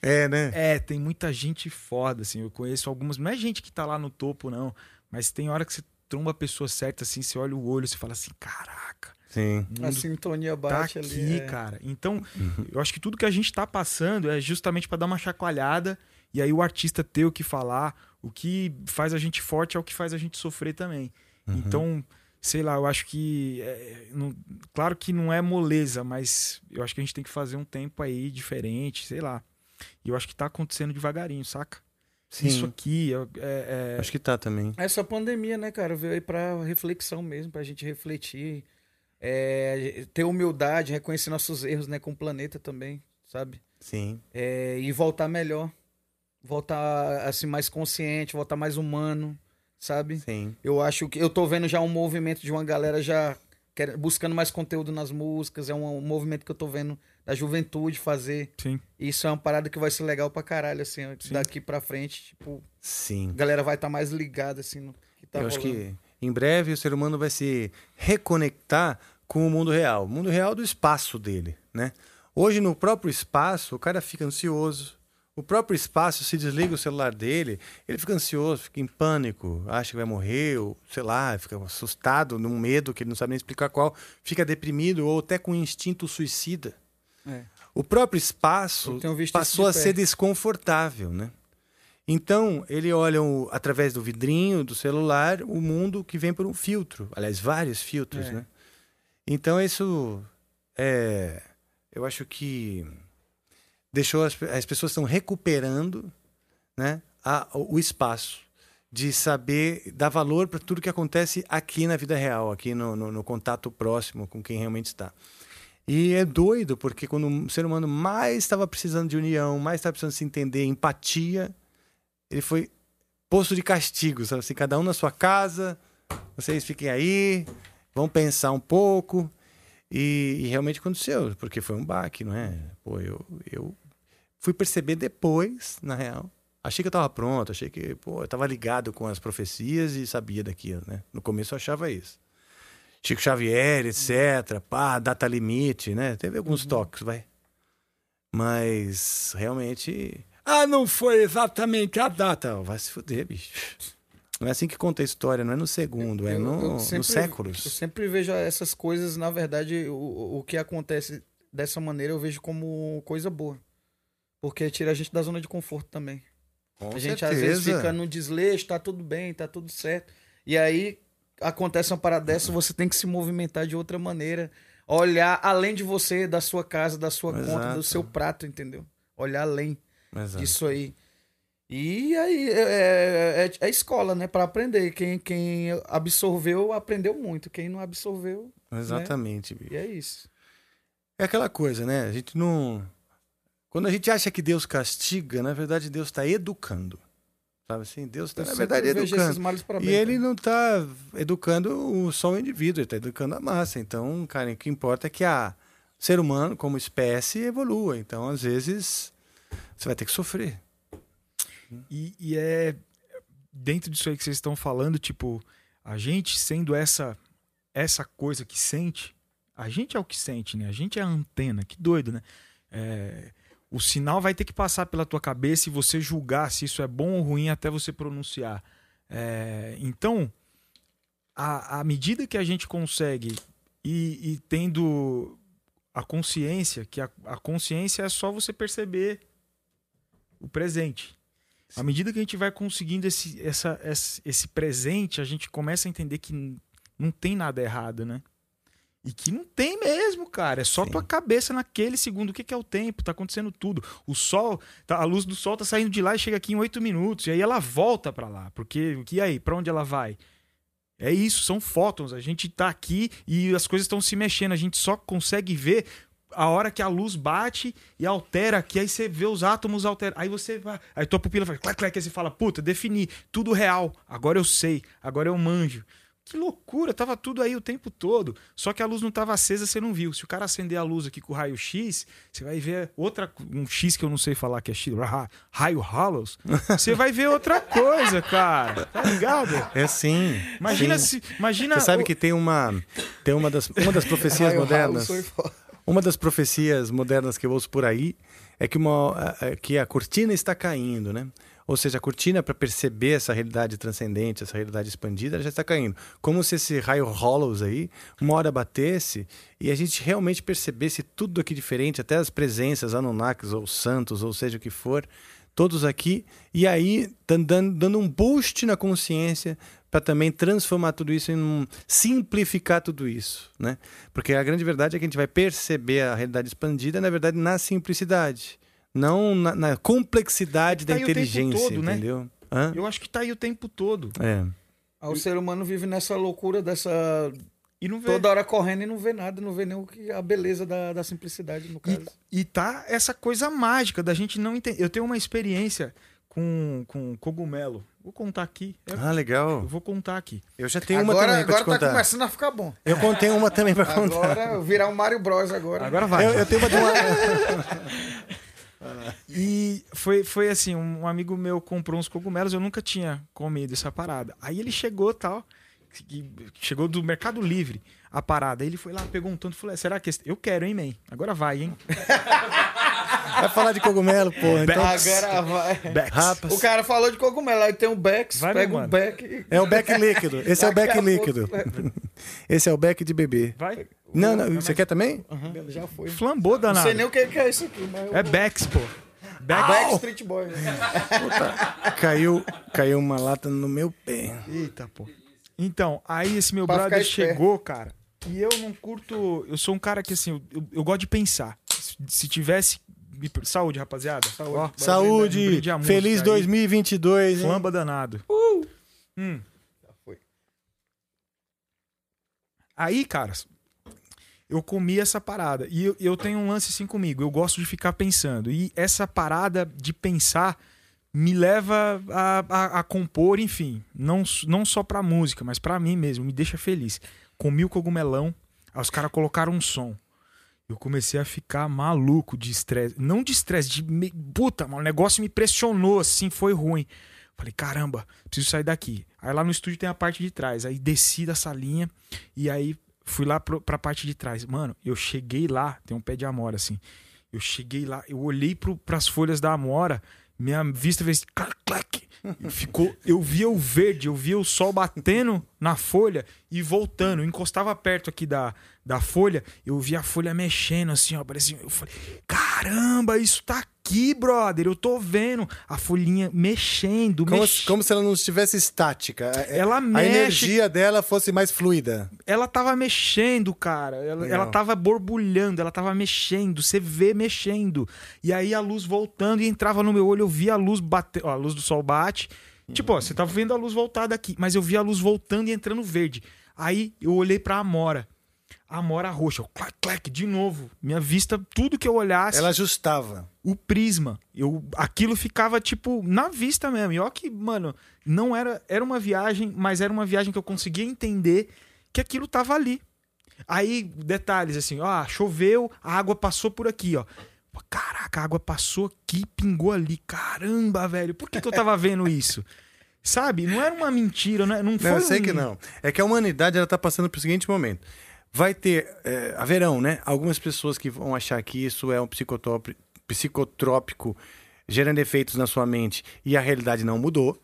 É, né? É, tem muita gente foda, assim. Eu conheço algumas. Não é gente que tá lá no topo, não. Mas tem hora que você tromba a pessoa certa, assim, você olha o olho, você fala assim, caraca. Sim. A sintonia tá bate aqui, ali. é. cara. Então, eu acho que tudo que a gente tá passando é justamente pra dar uma chacoalhada e aí o artista ter o que falar. O que faz a gente forte é o que faz a gente sofrer também. Uhum. Então, sei lá, eu acho que. é, não- claro que não é moleza, mas eu acho que a gente tem que fazer um tempo aí diferente, sei lá. E eu acho que tá acontecendo devagarinho, saca? Sim. Isso aqui é. é- Acho que tá também. Essa pandemia, né, cara, veio aí pra reflexão mesmo, pra gente refletir, é, ter humildade, reconhecer nossos erros, né, com o planeta também, sabe? Sim. É, e voltar melhor, voltar assim mais consciente, voltar mais humano, sabe? Sim. Eu acho que eu tô vendo já um movimento de uma galera já quer- buscando mais conteúdo nas músicas, é um, um movimento que eu tô vendo da juventude fazer. Sim. Isso é uma parada que vai ser legal pra caralho assim, daqui pra frente, tipo, Sim. a galera vai estar mais ligada assim no que tá eu acho rolando. que em breve o ser humano vai se reconectar com o mundo real, o mundo real do espaço dele, né? Hoje no próprio espaço o cara fica ansioso, o próprio espaço se desliga o celular dele, ele fica ansioso, fica em pânico, acha que vai morrer, ou sei lá, fica assustado, num medo que ele não sabe nem explicar qual, fica deprimido ou até com instinto suicida. É. O próprio espaço passou a ser desconfortável, né? Então, ele olha o- através do vidrinho do celular o mundo que vem por um filtro. Aliás, vários filtros, É. né? Então, isso é. Eu acho que deixou as, as pessoas estão recuperando né, a- o espaço de saber dar valor para tudo que acontece aqui na vida real, aqui no, no- no contato próximo com quem realmente está. E é doido, porque quando o ser humano mais estava precisando de união, mais estava precisando se entender, empatia, ele foi posto de castigo, sabe? Assim, cada um na sua casa, vocês fiquem aí, vão pensar um pouco. E, e realmente aconteceu, porque foi um baque, não é? Pô, eu, eu fui perceber depois, na real, Achei que eu tava pronto, achei que, pô, eu tava ligado com as profecias e sabia daquilo, né? No começo eu achava isso. Chico Xavier, etc, pá, data limite, né? Teve alguns toques, vai. Mas realmente, ah, não foi exatamente a data. Vai se fuder, bicho. Não é assim que conta a história, não é no segundo, é Eu- no, eu nos sempre- séculos. Eu sempre vejo essas coisas, na verdade, o, o que acontece dessa maneira eu vejo como coisa boa. Porque tira a gente da zona de conforto também. Com a gente às vezes certeza. fica no desleixo, tá tudo bem, tá tudo certo. E aí acontece uma parada dessa, você tem que se movimentar de outra maneira. Olhar além de você, da sua casa, da sua conta, Exato. do seu prato, entendeu? Olhar além Exato. disso aí. E aí é, é, é escola, né? Pra aprender. Quem, quem absorveu, aprendeu muito. Quem não absorveu. né? Exatamente, bicho. E é isso. É aquela coisa, né? A gente não. Quando a gente acha que Deus castiga, na verdade Deus está educando. Sabe assim? Deus está, na verdade, educando. esses males pra E bem, ele cara. não está educando o- só o indivíduo, ele está educando a massa. Então, cara, o que importa é que a o ser humano, como espécie, evolua. Então, às vezes, você vai ter que sofrer. E, e é dentro disso aí que vocês estão falando, tipo, a gente sendo essa essa coisa que sente, a gente é o que sente, né? A gente é a antena, que doido, né? É, o sinal vai ter que passar pela tua cabeça e você julgar se isso é bom ou ruim até você pronunciar. É, então, à, medida que a gente consegue e, e tendo a consciência, que a, a consciência é só você perceber o presente. À medida que a gente vai conseguindo esse, essa, esse, presente, a gente começa a entender que não tem nada errado, né? E que não tem mesmo, cara. É só tua cabeça naquele segundo. O que, que é o tempo? Tá acontecendo tudo. O sol, tá, a luz do sol tá saindo de lá e chega aqui em oito minutos. E aí ela volta pra lá. Porque, e aí? Pra onde ela vai? É isso, são fótons. A gente tá aqui e as coisas estão se mexendo. A gente só consegue ver a hora que a luz bate e altera aqui. Aí você vê os átomos alterar. Aí você vai. Aí tua pupila faz clac, clac. Aí você fala, puta, defini. Tudo real. Agora eu sei. Agora eu manjo. Que loucura, tava tudo aí o tempo todo. Só que a luz não tava acesa, você não viu. Se o cara acender a luz aqui com o raio X, você vai ver outra um X que eu não sei falar que é X, ra- raio Hollows. [LAUGHS] Você vai ver outra coisa, cara. Tá ligado? É sim. Imagina sim. se, imagina Você sabe o- que tem uma, tem uma das, uma das profecias Raio modernas. House foi foda. Uma das profecias modernas que eu ouço por aí é que, uma, é que a cortina está caindo, né? Ou seja, a cortina para perceber essa realidade transcendente, essa realidade expandida, ela já está caindo. Como se esse raio Hollows aí, uma hora batesse e a gente realmente percebesse tudo aqui diferente, até as presenças Anunnakis ou santos, ou seja o que for, todos aqui, e aí dan- dan- dando um boost na consciência para também transformar tudo isso em um, simplificar tudo isso, né? Porque a grande verdade é que a gente vai perceber a realidade expandida, na verdade, na simplicidade, não na, na complexidade Tá da aí o tempo inteligência, todo, né? entendeu? Hã? Eu acho que tá aí o tempo todo. É. Aí o ser humano vive nessa loucura dessa. E não vê. Toda hora correndo e não vê nada, não vê nem o que a beleza da, da simplicidade, no caso. E tá essa coisa mágica da gente não entender. Eu tenho uma experiência com, com cogumelo. Vou contar aqui. Eu- Ah, legal. Eu vou contar aqui. Eu já tenho uma agora também para agora te tá contar. começando a ficar bom. Eu contei uma também para [LAUGHS] contar. Agora virar um Mario Bros agora. Agora vai. Eu, eu tenho uma, de uma... [LAUGHS] E foi, foi assim, um amigo meu comprou uns cogumelos, eu nunca tinha comido essa parada. Aí ele chegou tal, chegou do Mercado Livre a parada. Aí ele foi lá, pegou um tanto falou: "É, será que esse... eu quero, hein, man? Agora vai, hein? [LAUGHS] Vai falar de cogumelo, pô. Então... Agora vai. Bex. Rapaz. O cara falou de cogumelo, aí tem um Bex, Vai, pega um. Beck. e- É o beck líquido. Esse é o beck líquido. Esse é o beck de bebê. Vai. Não, não. Você quer também? Aham, já foi. Flambou Não danado. sei nem o que é isso aqui, mas. eu É vou- Bex, pô. Bex. Backstreet Boy. né? Caiu, caiu uma lata no meu pé. Eita, pô. Então, aí esse meu Pra brother chegou, cara. E eu não curto. Eu sou um cara que, assim, eu, eu- eu gosto de pensar. Se, se tivesse. Saúde, rapaziada. Saúde. Saúde. Feliz 2022, hein? Flamba danado. Hum. foi. Aí, caras, eu comi essa parada. E eu, eu tenho um lance assim comigo. Eu gosto de ficar pensando. E essa parada de pensar me leva a, a- a compor, enfim. Não, não só pra música, mas pra mim mesmo. Me deixa feliz. Comi o cogumelão. Aí os caras colocaram um som. Eu comecei a ficar maluco de estresse. Não de estresse, de. Me... Puta, mano, o negócio me pressionou, assim, foi ruim. Falei, caramba, preciso sair daqui. Aí lá no estúdio tem a parte de trás. Aí desci da salinha e aí fui lá pro, pra parte de trás. Mano, eu cheguei lá, tem um pé de amora, assim. Eu cheguei lá, eu olhei pro, pras folhas da amora, minha vista fez. Clac, clac, Ficou, eu via o verde, eu via o sol batendo na folha e voltando. Eu encostava perto aqui da, da folha, eu via a folha mexendo assim, ó. Parecia, eu falei, caramba, isso tá aqui, brother. Eu tô vendo a folhinha mexendo. Como, mex... como se ela não estivesse estática. É- Ela A mexe. energia dela fosse mais fluida. Ela tava mexendo, cara. Ela, Legal. ela tava borbulhando, ela tava mexendo. Você vê mexendo. E aí a luz voltando e entrava no meu olho, eu via a luz bater. Ó, a luz do sol bate. Tipo, ó, você tava vendo a luz voltar daqui, mas eu via a luz voltando e entrando verde. Aí eu olhei pra Amora. A Amora roxa, eu, clac, clac, de novo. Minha vista, tudo que eu olhasse. Ela ajustava. O prisma. Eu, aquilo ficava, tipo, na vista mesmo. E ó que, mano, não era. Era uma viagem, mas era uma viagem que eu conseguia entender que aquilo tava ali. Aí, detalhes assim, ó, choveu, a água passou por aqui, ó. Caraca, a água passou aqui, pingou ali. Caramba, velho, por que, que eu tava vendo isso? Sabe? Não era uma mentira, não, é- não foi. Não, eu sei um- que não. É que a humanidade ela tá passando pelo seguinte momento. Vai ter, é, haverão, né? Algumas pessoas que vão achar que isso é um psicotrópico, gerando efeitos na sua mente e a realidade não mudou.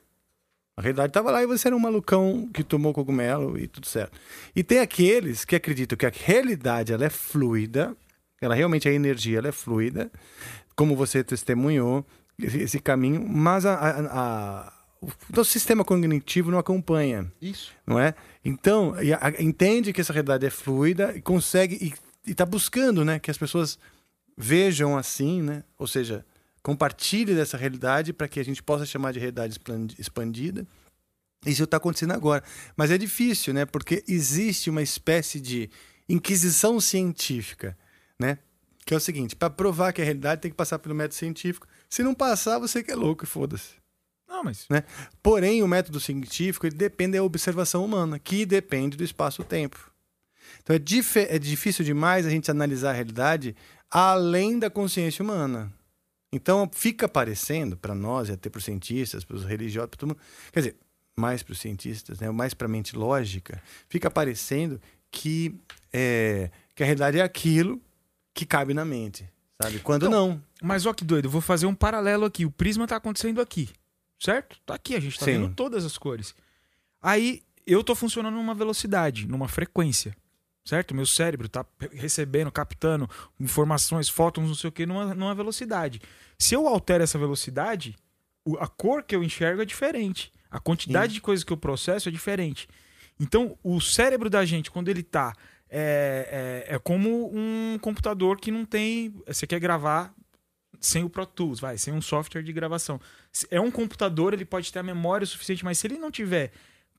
A realidade estava lá e você era um malucão que tomou cogumelo e tudo certo. E tem aqueles que acreditam que a realidade ela é fluida, ela realmente a energia ela é fluida, como você testemunhou esse, esse caminho, mas a, a- a- o nosso sistema cognitivo não acompanha. Isso. Não é? Então, entende que essa realidade é fluida e consegue e está buscando, né, que as pessoas vejam assim, né? Ou seja, compartilhe dessa realidade para que a gente possa chamar de realidade expand- expandida. Isso está acontecendo agora, mas é difícil, né? Porque existe uma espécie de inquisição científica, né? Que é o seguinte: para provar que a realidade tem que passar pelo método científico. Se não passar, você que é louco e foda-se. Não, mas. Né? Porém, o método científico depende da observação humana, que depende do espaço-tempo. Então é, dif- é difícil demais a gente analisar a realidade além da consciência humana. Então fica parecendo para nós, e até para os cientistas, para os religiosos, para todo mundo, quer dizer, mais para os cientistas, né? mais para a mente lógica, fica parecendo que, é, que a realidade é aquilo que cabe na mente, sabe? Quando Então, não. Mas ó que doido, eu vou fazer um paralelo aqui. O prisma tá acontecendo aqui, certo? Tá aqui, a gente tá Sim. vendo todas as cores. Aí eu tô funcionando numa velocidade, numa frequência, certo? Meu cérebro tá recebendo, captando informações, fótons, não sei o que, numa, numa velocidade. Se eu altero essa velocidade, a cor que eu enxergo é diferente. A quantidade de coisas que eu processo é diferente. Então, o cérebro da gente, quando ele tá. É, é, é como um computador que não tem. Você quer gravar sem o Pro Tools, vai, sem um software de gravação. É um computador, ele pode ter a memória suficiente, mas se ele não tiver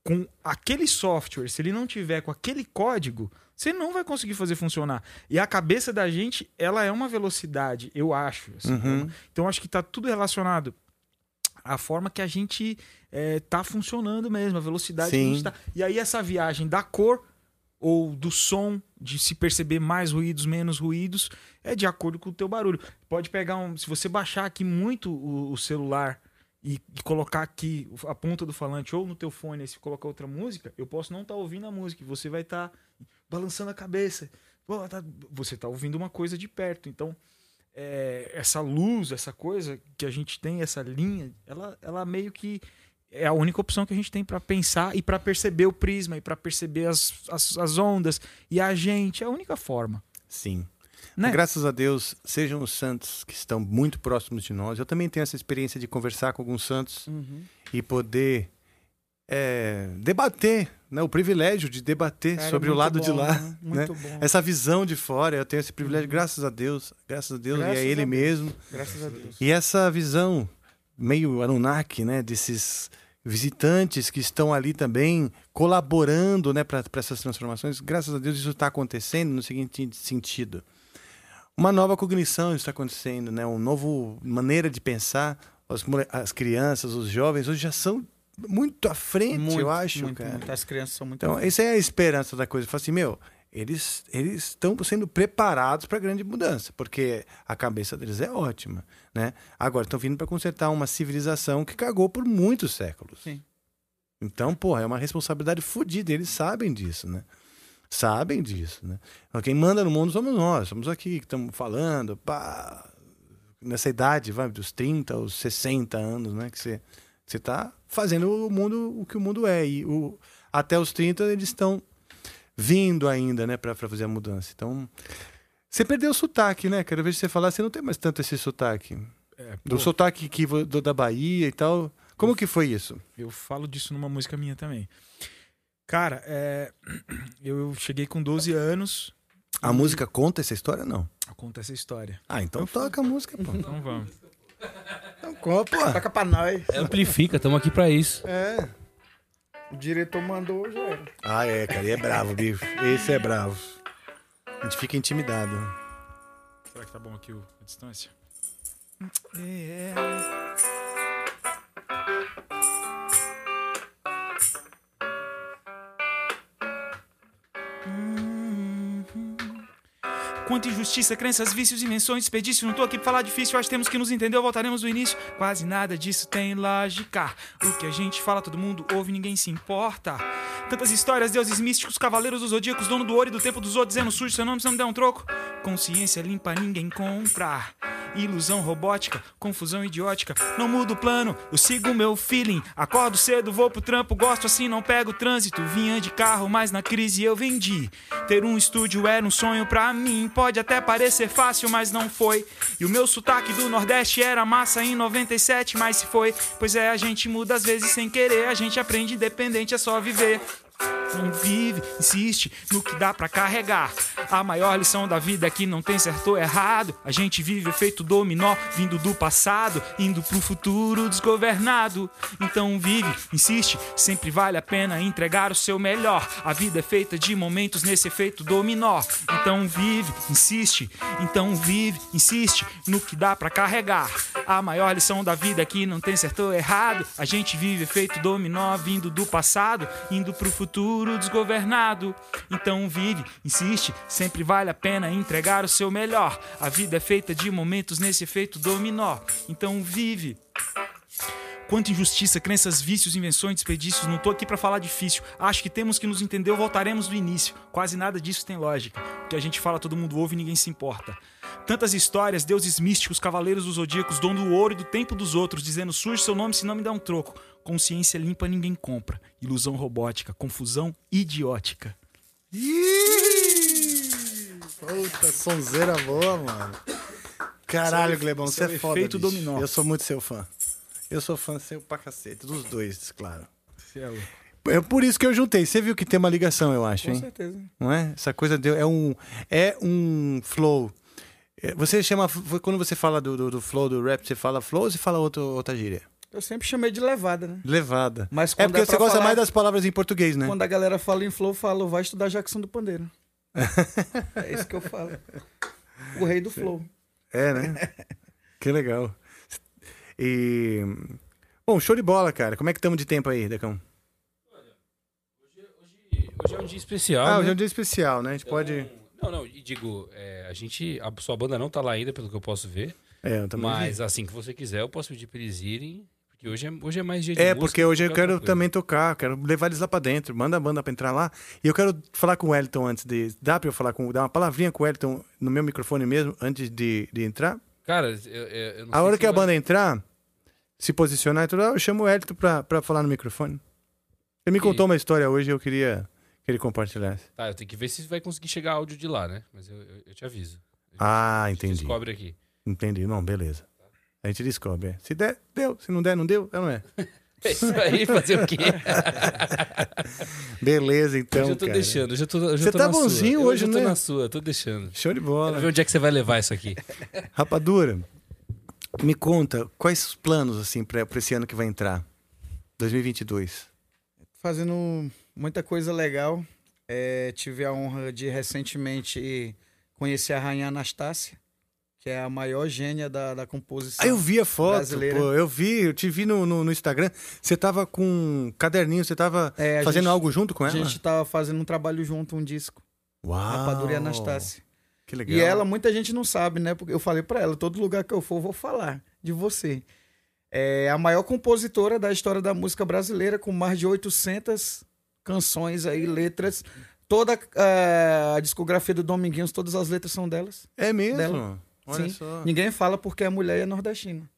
com aquele software, se ele não tiver com aquele código, você não vai conseguir fazer funcionar. E a cabeça da gente, ela é uma velocidade, eu acho. assim, Uhum. é uma- Então, acho que tá tudo relacionado à forma que a gente é, tá funcionando mesmo, a velocidade que a Sim. gente tá. E aí, essa viagem da cor ou do som, de se perceber mais ruídos, menos ruídos, é de acordo com o teu barulho. Pode pegar um. Se você baixar aqui muito o, o celular e, e colocar aqui a ponta do falante ou no teu fone, se colocar outra música, eu posso não estar ouvindo a música. Você vai estar balançando a cabeça. Tá- você está ouvindo uma coisa de perto. Então, é, essa luz, essa coisa que a gente tem, essa linha, ela, ela meio que é a única opção que a gente tem para pensar e para perceber o prisma e para perceber as, as, as ondas e a gente. É a única forma. Sim. Né? Graças a Deus, sejam os santos que estão muito próximos de nós. Eu também tenho essa experiência de conversar com alguns santos Uhum. e poder é, debater, né? o privilégio de debater Cara, sobre o muito lado de bom, lá. né? Muito né? bom. Essa visão de fora, eu tenho esse privilégio, graças a Deus, graças a Deus, Graças e a Ele mesmo. Graças a Deus. E essa visão meio Anunnaki, né? Desses visitantes que estão ali também colaborando né, para essas transformações. Graças a Deus isso está acontecendo no seguinte sentido. Uma nova cognição está acontecendo, né? Uma nova maneira de pensar. As, as crianças, os jovens, hoje já são muito à frente, Muito, eu acho, muito, muito. As crianças são muito Então, essa é a esperança da coisa. Fala assim, meu, eles eles estão sendo preparados para a grande mudança, porque a cabeça deles é ótima, né? Agora estão vindo para consertar uma civilização que cagou por muitos séculos. Sim. Então, porra, é uma responsabilidade fodida, eles sabem disso, né? Sabem disso, né? Então, Quem manda no mundo somos nós, somos aqui que estamos falando, pá, nessa idade, vai, dos 30 aos 60 anos, né? Que você você está fazendo o mundo o que o mundo é. E o, até os 30 eles estão vindo ainda, né, para fazer a mudança. Então, você perdeu o sotaque, né? Quero ver você falar, você não tem mais tanto esse sotaque. É, do sotaque que, do, da Bahia e tal. Como que foi isso? Eu falo disso numa música minha também. Cara, é, [CLEARS THROAT] eu cheguei com 12 anos. A música conta essa história não? Conta essa história. Ah, então toca a música, pô. Então vamos. Então, pô. Toca pra nós. Amplifica, estamos aqui pra isso. É. O diretor mandou, já era. Ah, é, cara, e é bravo, bicho. Esse é bravo. A gente fica intimidado. Será que tá bom aqui o- a distância? É. Quanta injustiça, crenças, vícios, invenções, desperdício. Não tô aqui pra falar difícil, acho que temos que nos entender. Voltaremos do início. Quase nada disso tem lógica. O que a gente fala, todo mundo ouve, ninguém se importa. Tantas histórias, deuses místicos, cavaleiros dos zodíacos, dono do ouro e do tempo dos outros, dizendo sujo, seu nome, se não der um troco. Consciência limpa, ninguém compra. Ilusão robótica, confusão idiótica. Não mudo o plano, eu sigo meu feeling. Acordo cedo, vou pro trampo, gosto assim, não pego trânsito. Vinha de carro, mas na crise eu vendi. Ter um estúdio era um sonho pra mim. Pode até parecer fácil, mas não foi. E o meu sotaque do Nordeste era massa em 97, mas se foi. Pois é, a gente muda às vezes sem querer. A gente aprende independente, é só viver. Não vive, insiste no que dá pra carregar. A maior lição da vida é que não tem certo ou errado. A gente vive efeito dominó, vindo do passado, indo pro futuro desgovernado. Então vive, insiste, sempre vale a pena entregar o seu melhor. A vida é feita de momentos nesse efeito dominó. Então vive, insiste, então vive, insiste no que dá pra carregar. A maior lição da vida é que não tem certo ou errado. A gente vive efeito dominó, vindo do passado, indo pro futuro desgovernado. Então vive, insiste, sempre vale a pena entregar o seu melhor. A vida é feita de momentos nesse efeito dominó. Então vive. Quanta injustiça, crenças, vícios, invenções, desperdícios. Não tô aqui pra falar difícil. Acho que temos que nos entender, voltaremos do início. Quase nada disso tem lógica. O que a gente fala, todo mundo ouve e ninguém se importa. Tantas histórias, deuses místicos, cavaleiros dos zodíacos, dono do ouro e do tempo dos outros, dizendo surge seu nome se não me dá um troco. Consciência limpa ninguém compra. Ilusão robótica, confusão idiótica. Puta, sonzeira boa, mano. Caralho, é Glebão, você é é foda, efeito bicho. dominó. Eu sou muito seu fã. Eu sou fã seu pra cacete, dos dois, claro. é É por isso que eu juntei. Você viu que tem uma ligação, eu acho, Com hein? certeza. Não é? Essa coisa deu, é um é um flow. É, Você chama quando você fala do, do, do flow do rap, você fala flow ou você fala outro, outra gíria? Eu sempre chamei de levada, né? Levada. Mas é porque é você gosta falar- mais das palavras em português, né? Quando a galera fala em flow, eu falo, vai estudar Jackson do Pandeiro. [LAUGHS] é isso que eu falo. O rei do flow. É, né? que legal. E bom, show de bola, cara. Como é que estamos de tempo aí, Decão? Hoje é um dia especial. Ah, né? hoje é um dia especial, né? A gente pode Não, não, e digo, é, a gente. A sua banda não tá lá ainda, pelo que eu posso ver. É, eu também Mas vi. assim que você quiser, eu posso pedir pra eles irem. Porque hoje é, hoje é mais dia de É, porque hoje eu quero também tocar, quero levar eles lá pra dentro, manda a banda pra entrar lá. E eu quero falar com o Wellington antes de. Dá pra eu falar com. Dar uma palavrinha com o Wellington no meu microfone mesmo, antes de, de entrar? Cara, eu, eu- não A hora que a banda entrar, se posicionar e tudo, eu chamo o Wellington pra, pra falar no microfone. Ele me contou uma história hoje e eu queria que ele compartilhasse. Tá, eu tenho que ver se vai conseguir chegar áudio de lá, né? Mas eu, eu- eu te aviso. Ah, A gente entendi. descobre aqui. Entendi. Não, beleza. A gente descobre. é. Se der, deu. Se não der, não deu. É, não é? [LAUGHS] É isso aí, fazer o quê? [LAUGHS] Beleza, então. Hoje eu tô cara. deixando, hoje eu tô, hoje eu Você tô tá na sua. bonzinho Eu hoje, eu tô né? na sua, tô deixando. Show de bola. Quero ver onde é que você vai levar isso aqui. Rapadura, me conta quais os planos assim para esse ano que vai entrar, 2022. Fazendo muita coisa legal. É, tive a honra de recentemente conhecer a Rainha Anastácia, que é a maior gênia da, da composição. Ah, eu vi a foto, brasileira. pô, eu vi, eu te vi no, no, no Instagram. Você tava com um caderninho, você tava É, a fazendo gente- algo junto com A ela? gente tava fazendo um trabalho junto, um disco. Uau. Rapadura e Anastácia. Que legal. E ela, muita gente não sabe, né? Porque eu falei pra ela, todo lugar que eu for, eu vou falar de você. É a maior compositora da história da música brasileira, com mais de 800 canções aí, letras. Toda eh, a discografia do Dominguinhos, todas as letras são delas. É mesmo? Dela. Olha Sim. só. Ninguém fala porque a mulher é nordestina.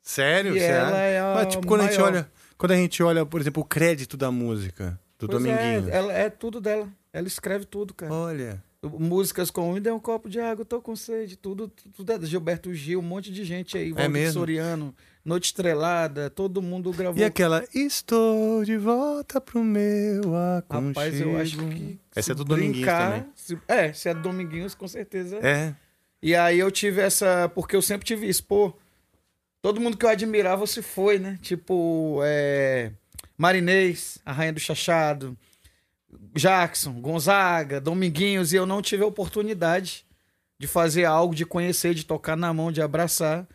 Sério? E Você ela é a Mas tipo, quando a gente maior. olha, quando a gente olha, por exemplo, o crédito da música do Pois Dominguinhos. É, ela é tudo dela. Ela escreve tudo, cara. Olha. Músicas como Me dê um copo de água, tô com sede, tudo, tudo é Gilberto Gil, um monte de gente aí, Valdir É mesmo? Soriano, Noite Estrelada, todo mundo gravou. E aquela Estou de volta pro meu aconchego. Rapaz, eu acho que. Essa é do Dominguinhos também. se- é, se é do Dominguinhos, com certeza. É. E aí eu tive essa. Porque eu sempre tive isso, pô. Todo mundo que eu admirava se foi, né? Tipo, é, Marinês, a Rainha do Chachado, Jackson, Gonzaga, Dominguinhos, e eu não tive a oportunidade de fazer algo, de conhecer, de tocar na mão, de abraçar.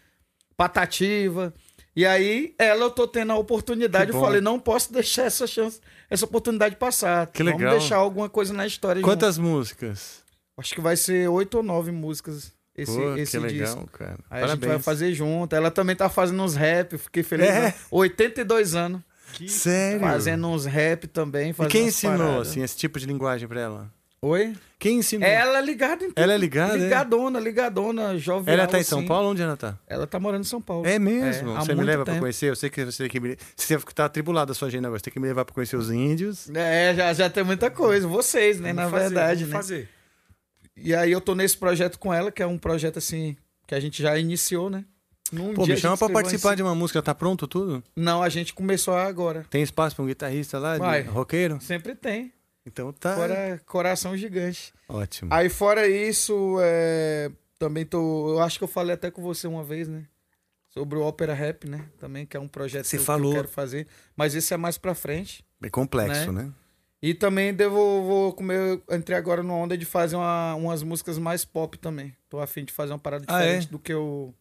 Patativa. E aí, ela eu tô tendo a oportunidade. Eu falei, não posso deixar essa chance, essa oportunidade passar. Que Vamos legal. deixar alguma coisa na história. junto. Quantas músicas? Acho que vai ser oito ou nove músicas esse, Pô, esse que legal, disco. cara. Aí a gente vai Parabéns. fazer junto. Ela também tá fazendo uns rap, fiquei feliz. É? né? 82 anos. Sério? Fazendo uns rap também. E quem ensinou, paradas. assim, esse tipo de linguagem pra ela? Oi? Quem ensinou? Ela é ligada em tudo. Ela é ligada, é? Ligadona, ligadona, jovem. Ela tá em São Paulo? Onde ela tá? Ela tá morando em São Paulo. É mesmo? há você me leva pra tempo. conhecer? Eu sei que você tem que me... Você tá atribulado a sua agenda agora. Você tem que me levar pra conhecer os índios. É, já, já tem muita coisa. Vocês, né? Vamos na fazer, verdade, vamos né? fazer. E aí eu tô nesse projeto com ela, que é um projeto assim, que a gente já iniciou, né? Num Pô, me chama pra participar de uma música. Tá pronto tudo? Não, a gente começou agora. Tem espaço pra um guitarrista lá? de Vai. roqueiro? Sempre tem. Então tá. Fora Coração Gigante. Ótimo. Aí fora isso, é, também tô. Eu acho que eu falei até com você uma vez, né? Sobre o Ópera Rap, né? Também, que é um projeto Você que eu- falou. eu quero fazer. Mas esse é mais pra frente. É complexo, né? E também devo, vou comer. Entrei agora numa onda de fazer uma- umas músicas mais pop também. Tô afim de fazer uma parada Ah, diferente é? do que eu.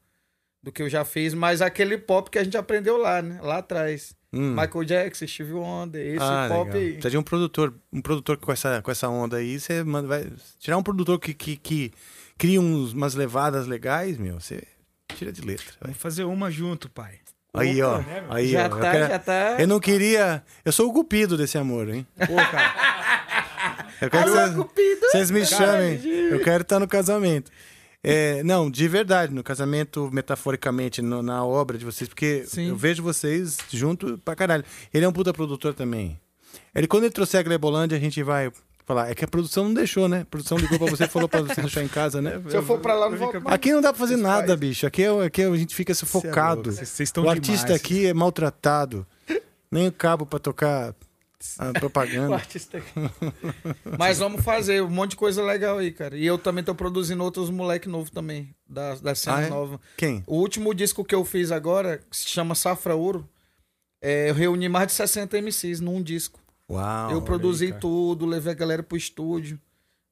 Do que eu já fiz, mas aquele pop que a gente aprendeu lá, né? Lá atrás. Hum. Michael Jackson, Steve Wonder, esse ah, pop legal. aí. Precisa de um produtor, um produtor com essa, com essa onda aí, você manda, vai tirar um produtor que, que, que cria uns, umas levadas legais, meu, você tira de letra. vai. Vamos fazer uma junto, pai. Aí, ó, aí, Já ó. eu tá, quero- já tá. Eu não queria, eu sou o cupido desse amor, hein? Pô, cara. Eu quero que Alô, vocês- Cupido! vocês me chamem. Eu quero estar no casamento. É, não, de verdade, no casamento, metaforicamente, no- na obra de vocês, porque Sim. eu vejo vocês junto pra caralho. Ele é um puta produtor também. Ele, quando ele trouxer a Glebolândia, a gente vai falar. É que a produção não deixou, né? A produção ligou pra você e falou pra você deixar em casa, né? Se eu for pra lá, não mais. Aqui não dá pra fazer nada, bicho. Aqui, é, aqui a gente fica sufocado. louco, vocês- vocês estão o artista demais. aqui é maltratado. Nem o cabo pra tocar a [LAUGHS] O propaganda. artista. Mas vamos fazer um monte de coisa legal aí, cara. E eu também tô produzindo outros moleque novo também, da, da cena Ah, é? nova. Quem? O último disco que eu fiz agora, que se chama Safra Ouro, é, eu reuni mais de 60 MCs num disco. Uau. eu produzi aí, tudo, levei a galera pro estúdio.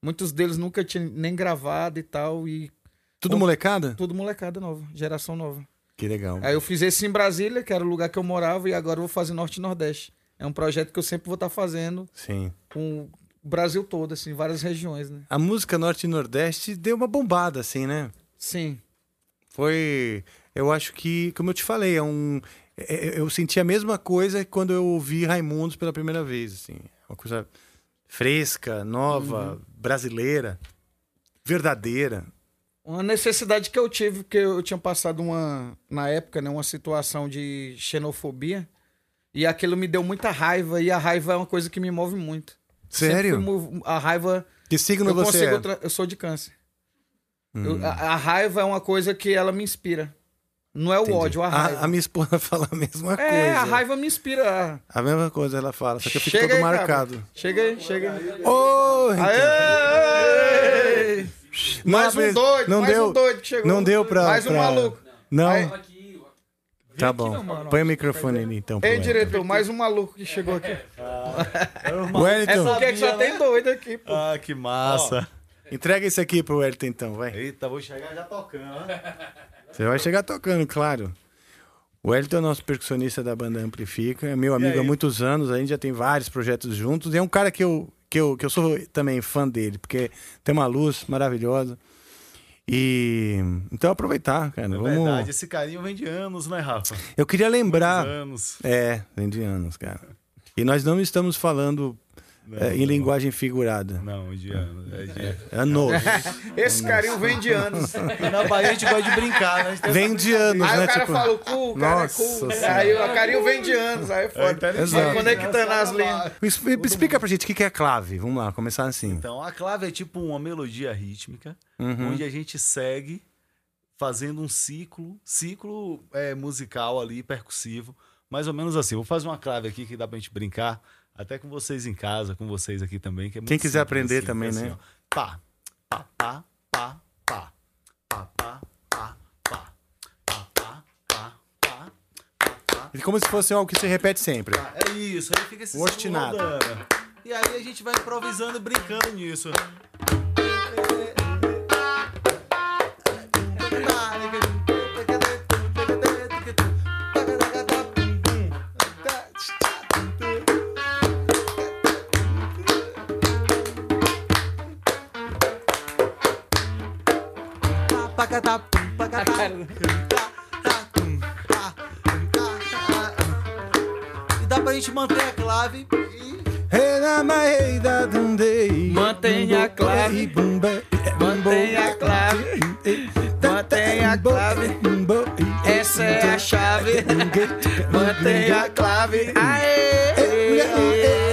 Muitos deles nunca tinham nem gravado e tal. E Tudo molecada? tudo molecada nova, geração nova. Que legal. Aí eu fiz esse em Brasília, que era o lugar que eu morava, e agora eu vou fazer Norte e Nordeste. É um projeto que eu sempre vou estar fazendo Sim. com o Brasil todo, assim, várias regiões, né? A música Norte e Nordeste deu uma bombada, assim, né? Sim. Foi. Eu acho que, como eu te falei, é um. é- é- Eu senti a mesma coisa quando eu ouvi Raimundos pela primeira vez, assim. Uma coisa fresca, nova, brasileira, verdadeira. Uma necessidade que eu tive, porque eu tinha passado uma, na época, né, uma situação de xenofobia, e aquilo me deu muita raiva, e a raiva é uma coisa que me move muito. Sério? mov- a raiva. Que signo eu você é? tra- Eu sou de câncer. Hum. Eu- a, a raiva é uma coisa que ela me inspira. Não é o Entendi. ódio, a raiva. A, a minha esposa [LAUGHS] fala a mesma coisa. É, a raiva me inspira. A mesma coisa ela fala, só que eu fico Chega todo aí, marcado. cabra. Chega aí, chega aí. Ô, Aê! Mais um doido, não mais deu, um doido que chegou. Não deu pra. Mais um pra- maluco. Não. Aí- Tá bom. Põe o microfone ali então. Ei, diretor, mais um maluco que chegou aqui. Wellington. É porque que só tem doido aqui, pô. Ah, que massa. Entrega isso aqui pro Wellington então, vai. Eita, vou chegar já tocando. Você vai chegar tocando, claro. O Wellington é o nosso percussionista da banda Amplifica, é meu amigo há muitos anos, a gente já tem vários projetos juntos. E é um cara que eu, que eu, que eu sou também fã dele, porque tem uma luz maravilhosa. E então aproveitar, cara. É vamos... verdade, esse carinho vem de anos, né, Rafa? Eu queria lembrar. Muitos anos. É, vem de anos, cara. E nós não estamos falando é, em linguagem figurada. Não, de anos. É de... Anos. Esse carinho vem de anos. [LAUGHS] E na Bahia a gente gosta de brincar, né? Vem de anos, Aí né? o cara tipo... fala o cu, o cara Nossa é cu. Senhora. Aí o carinho vem de anos, aí é foda. Exato. Vai conectando as linhas. Explica pra gente o que que é clave. Vamos lá, começar assim. Então, a clave é tipo uma melodia rítmica, Uhum. onde a gente segue fazendo um ciclo, ciclo é, musical ali, percussivo, mais ou menos assim. Vou fazer uma clave aqui que dá pra gente brincar, até com vocês em casa, com vocês aqui também. Que é muito Quem quiser aprender assim, também, que é né? assim, ó. Pá, pá, pá, pá, pá, pá, pá, pá, pá, pá, pá, pá, pá, pá. Como se fosse algo que se repete sempre. É isso, aí fica esse obstinado. E aí a gente vai improvisando e brincando nisso. E dá pra gente manter a clave Mantenha a clave. Mantenha a clave. Mantenha a clave. Essa é a chave. Mantenha a clave. Aê!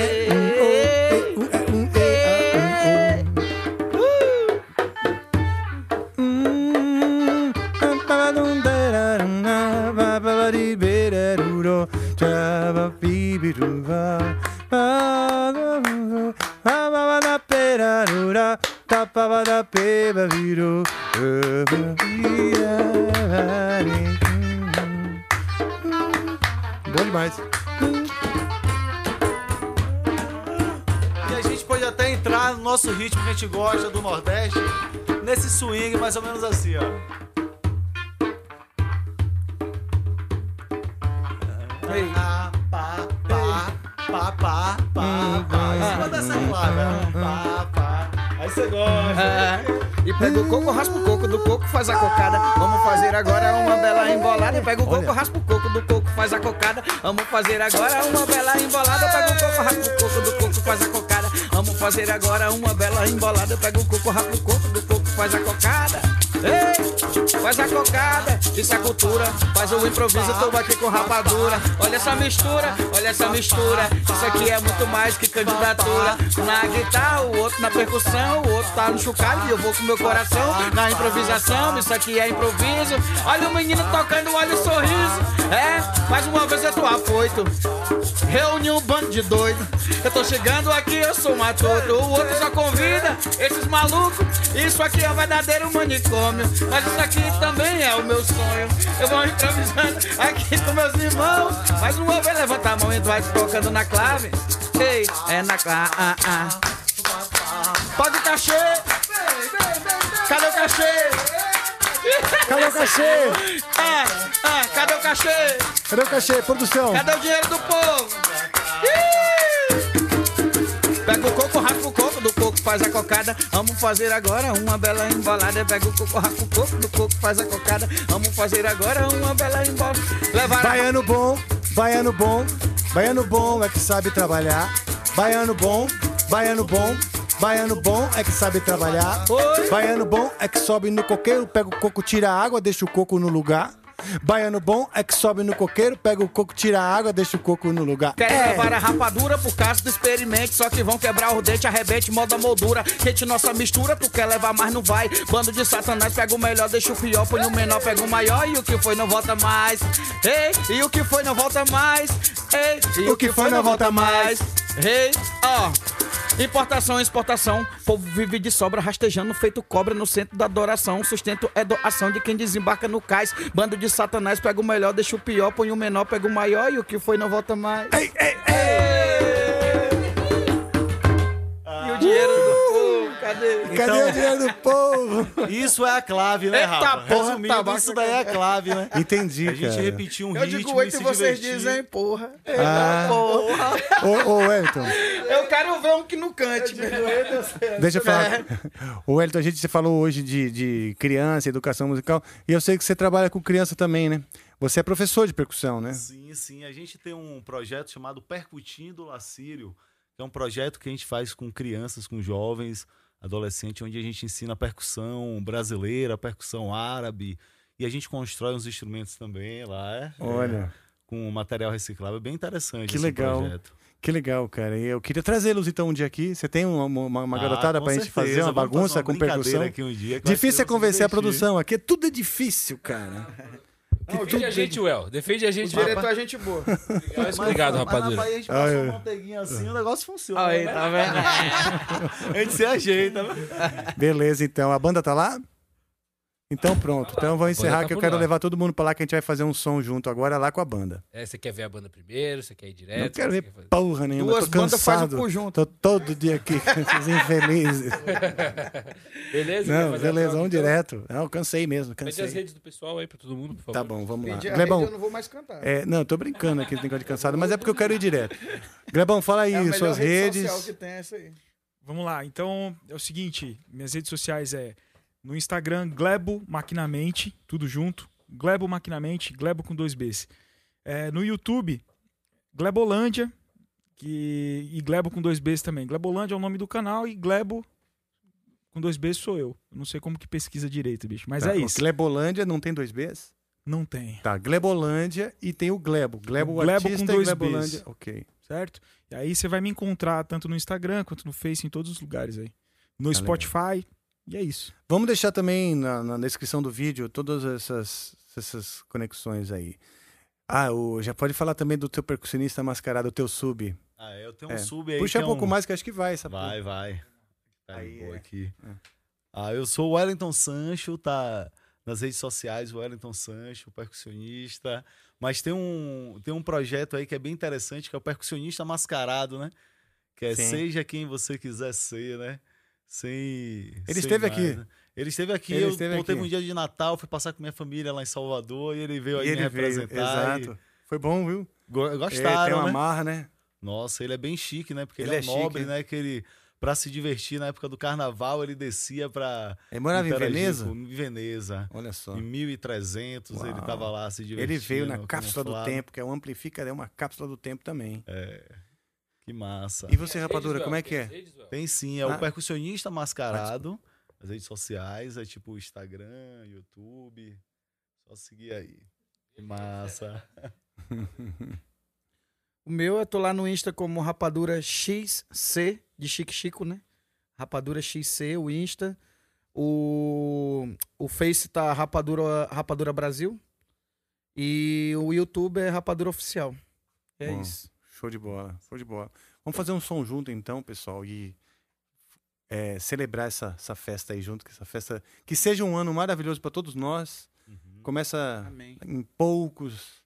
Bom demais. E a gente pode até entrar no nosso ritmo que a gente gosta do Nordeste, nesse swing mais ou menos assim, ó. Ah, pá, pá, pá, pá, pá, pá. Em cima dessa clave, ó. pá, pá. Aí você gosta. É. E pega o coco, raspa o coco, do coco faz a cocada. Vamos fazer agora uma bela embolada. E pega o coco, raspa o coco, do coco faz a cocada. Vamos fazer agora uma bela embolada. Pega o coco, raspa o coco, do coco faz a cocada. Vamos fazer agora uma bela embolada. Pega o coco, raspa o coco, do coco faz a cocada. Ei, faz a cocada, isso é cultura. Faz o improviso, tô aqui com rapadura. Olha essa mistura, olha essa mistura. Isso aqui é muito mais que candidatura. Na guitarra, o outro na percussão, o outro tá no chocalho e eu vou com meu coração na improvisação. Isso aqui é improviso. Olha o menino tocando, olha o sorriso. É, mais uma vez eu tô afoito. Reuni um bando de doido. Eu tô chegando aqui, eu sou matoto. O outro só convida esses malucos. Isso aqui é um verdadeiro manicômio. Mas isso aqui também é o meu sonho. Eu vou improvisando aqui com meus irmãos. Mais uma vez levanta a mão e vai tocando na clave. Ei, é na clave. Ah, ah. Paga o cachê. Cadê o cachê? Cadê o cachê? Ah, ah, cadê o cachê? Cadê o cachê? Produção. Cadê o dinheiro do povo? Ih! Pega o coco, raspa o coco, do coco faz a cocada. Vamos fazer agora uma bela embolada. Pega o coco, raspa o coco, do coco faz a cocada. Vamos fazer agora uma bela embolada. Levar Baiano bom, baiano bom, baiano bom é que sabe trabalhar. Baiano bom, baiano bom, baiano bom é que sabe trabalhar. Baiano bom é que sobe no coqueiro, pega o coco, tira a água, deixa o coco no lugar. Baiano bom é que sobe no coqueiro, pega o coco, tira a água, deixa o coco no lugar. Querem É. levar a rapadura por causa do experimente Só que vão quebrar o dente, arrebente, moda moldura. Quente nossa mistura, tu quer levar, mas não vai. Bando de satanás, pega o melhor, deixa o pior Põe o menor, pega o maior E o que foi não volta mais. Ei, e o que foi não volta mais? Ei, e o, que, foi não volta mais? Ei, ó Importação, exportação, povo vive de sobra, rastejando, feito cobra no centro da adoração. Sustento é doação de quem desembarca no cais. Bando de satanás, pega o melhor, deixa o pior, põe o menor, pega o maior e o que foi não volta mais. Ei, ei, E o dinheiro cadê? Cadê o dinheiro do povo? Isso é a clave, né, Eita Rafa? porra, Resumindo, tabaco isso daí é a clave, né? Entendi, A gente cara. repetiu um Eu ritmo digo oito e se vocês divertir. dizem, porra. Ah. porra. Ô, ô Wellington, Eu quero ver um que não cante. deixa eu falar. É. Ô, Wellington, a gente falou hoje de, de criança, educação musical, e eu sei que você trabalha com criança também, né? Você é professor de percussão, né? Sim, sim. A gente tem um projeto chamado Percutindo Lacírio, que é um projeto que a gente faz com crianças, com jovens, adolescentes, onde a gente ensina percussão brasileira, percussão árabe, e a gente constrói uns instrumentos também lá, é? Olha. É, com material reciclável. É bem interessante Que esse legal. projeto. Que legal, cara. E eu queria trazê-los então um dia aqui. Você tem uma, uma, uma Ah, garotada pra gente certeza. fazer uma bagunça uma com percussão? aqui um dia Difícil é convencer a produção. Aqui tudo é difícil, cara. [LAUGHS] Defende a gente, Well. Defende a gente. O diretor é gente boa. Mas obrigado, Mas na rapadura. Bahia a gente passa uma manteiguinha assim, o negócio funciona. Aí, né? tá vendo? [LAUGHS] a gente se ajeita. né? Beleza, então. A banda tá lá? Então pronto. Então eu vou encerrar tá que eu quero lá. levar todo mundo pra lá que a gente vai fazer um som junto agora lá com a banda. É, você quer ver a banda primeiro? Você quer ir direto? Não quero ver fazer- porra nenhuma. Duas tô bandas faz um cansado. Tô todo dia aqui com [LAUGHS] esses infelizes. [LAUGHS] Beleza? Não, beleza, vamos então? direto. Não, cansei mesmo, Pede as cansei. redes do pessoal aí pra todo mundo, por favor. Tá bom, vamos lá. Glebão, eu não vou mais cantar. é, não, eu tô brincando aqui, esse negócio de cansado, mas é porque eu quero ir direto. [LAUGHS] Glebão, fala aí É suas rede redes. social que tem é essa aí. Vamos lá, então é o seguinte, minhas redes sociais é no Instagram Glebo Maquinamente, tudo junto, Glebo Maquinamente, Glebo com dois Bs. É, no YouTube, Glebolândia, que, e Glebo com dois Bs também. Glebolândia é o nome do canal e Glebo com dois Bs sou eu. Eu Não sei como que pesquisa direito, bicho, mas Tá, é isso. Glebolândia não tem dois Bs? Não tem, Tá, Glebolândia e tem o Glebo. Glebo, O Glebo artista com e dois Glebolândia. Bs. Ok. certo? E aí você vai me encontrar tanto no Instagram quanto no Face, em todos os lugares aí. No Tá Spotify, e é isso. Vamos deixar também na, na descrição do vídeo todas essas, essas conexões aí. Ah, o, já pode falar também do teu percussionista mascarado, o teu sub. Ah, é, eu tenho um É. sub aí. Puxa que um é pouco mais que acho que vai essa Vai, porra. vai. Tá Aí, é. aqui. Ah, eu sou o Wellington Sancho, tá nas redes sociais, o Wellington Sancho, percussionista. Mas tem um, tem um projeto aí que é bem interessante, que é o percussionista mascarado, né? Que é Sim. seja quem você quiser ser, né? Sem. Ele sem esteve mais, aqui. né? Ele esteve aqui, Ele eu esteve voltei aqui. um dia de Natal, fui passar com minha família lá em Salvador e ele veio aí E me ele veio, representar. exato. Foi bom, viu? E go- gostaram, tem uma né? marra, né? Nossa, ele é bem chique, né? Porque ele, Ele é, é chique, nobre, né? Que ele, pra se divertir na época do carnaval, ele descia pra. Ele morava em Veneza? com- Em Veneza. Olha só. Em 1300 ele Uau. tava lá se divertindo. Ele veio na cápsula do tempo, que é o Amplifica, é uma cápsula do tempo também. É. Que massa. E você, rapadura, como é que é? Tem sim, é Ah. o percussionista mascarado. As redes sociais, é tipo Instagram, YouTube. Só seguir aí. Que massa. [LAUGHS] O meu, eu tô lá no Insta como Rapadura XC, de Chique Chico, né? Rapadura XC, o Insta. O, o Face tá Rapadura, Rapadura Brasil. E o YouTube é Rapadura Oficial. É Bom, isso. Show de bola, show de bola. Vamos fazer um som junto então, pessoal, e é, celebrar essa, essa festa aí junto, que essa festa que seja um ano maravilhoso para todos nós. Começa Amém. em poucos,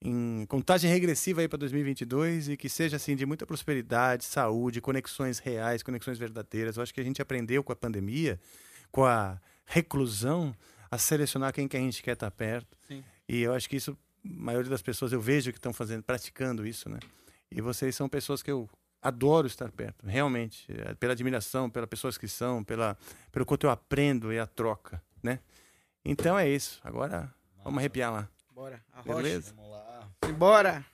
em contagem regressiva aí para 2022 e que seja assim de muita prosperidade, saúde, conexões reais, conexões verdadeiras. Eu acho que a gente aprendeu com a pandemia, com a reclusão, a selecionar quem que a gente quer estar perto. Sim. E eu acho que isso, a maioria das pessoas eu vejo que estão fazendo, praticando isso, né? E vocês são pessoas que eu adoro estar perto, realmente, é, pela admiração, pelas pessoas que são, pela, pelo quanto eu aprendo e a troca, né? Então é isso. Agora vamos arrepiar lá. Bora. Arrocha. Beleza? Vamos lá. Bora.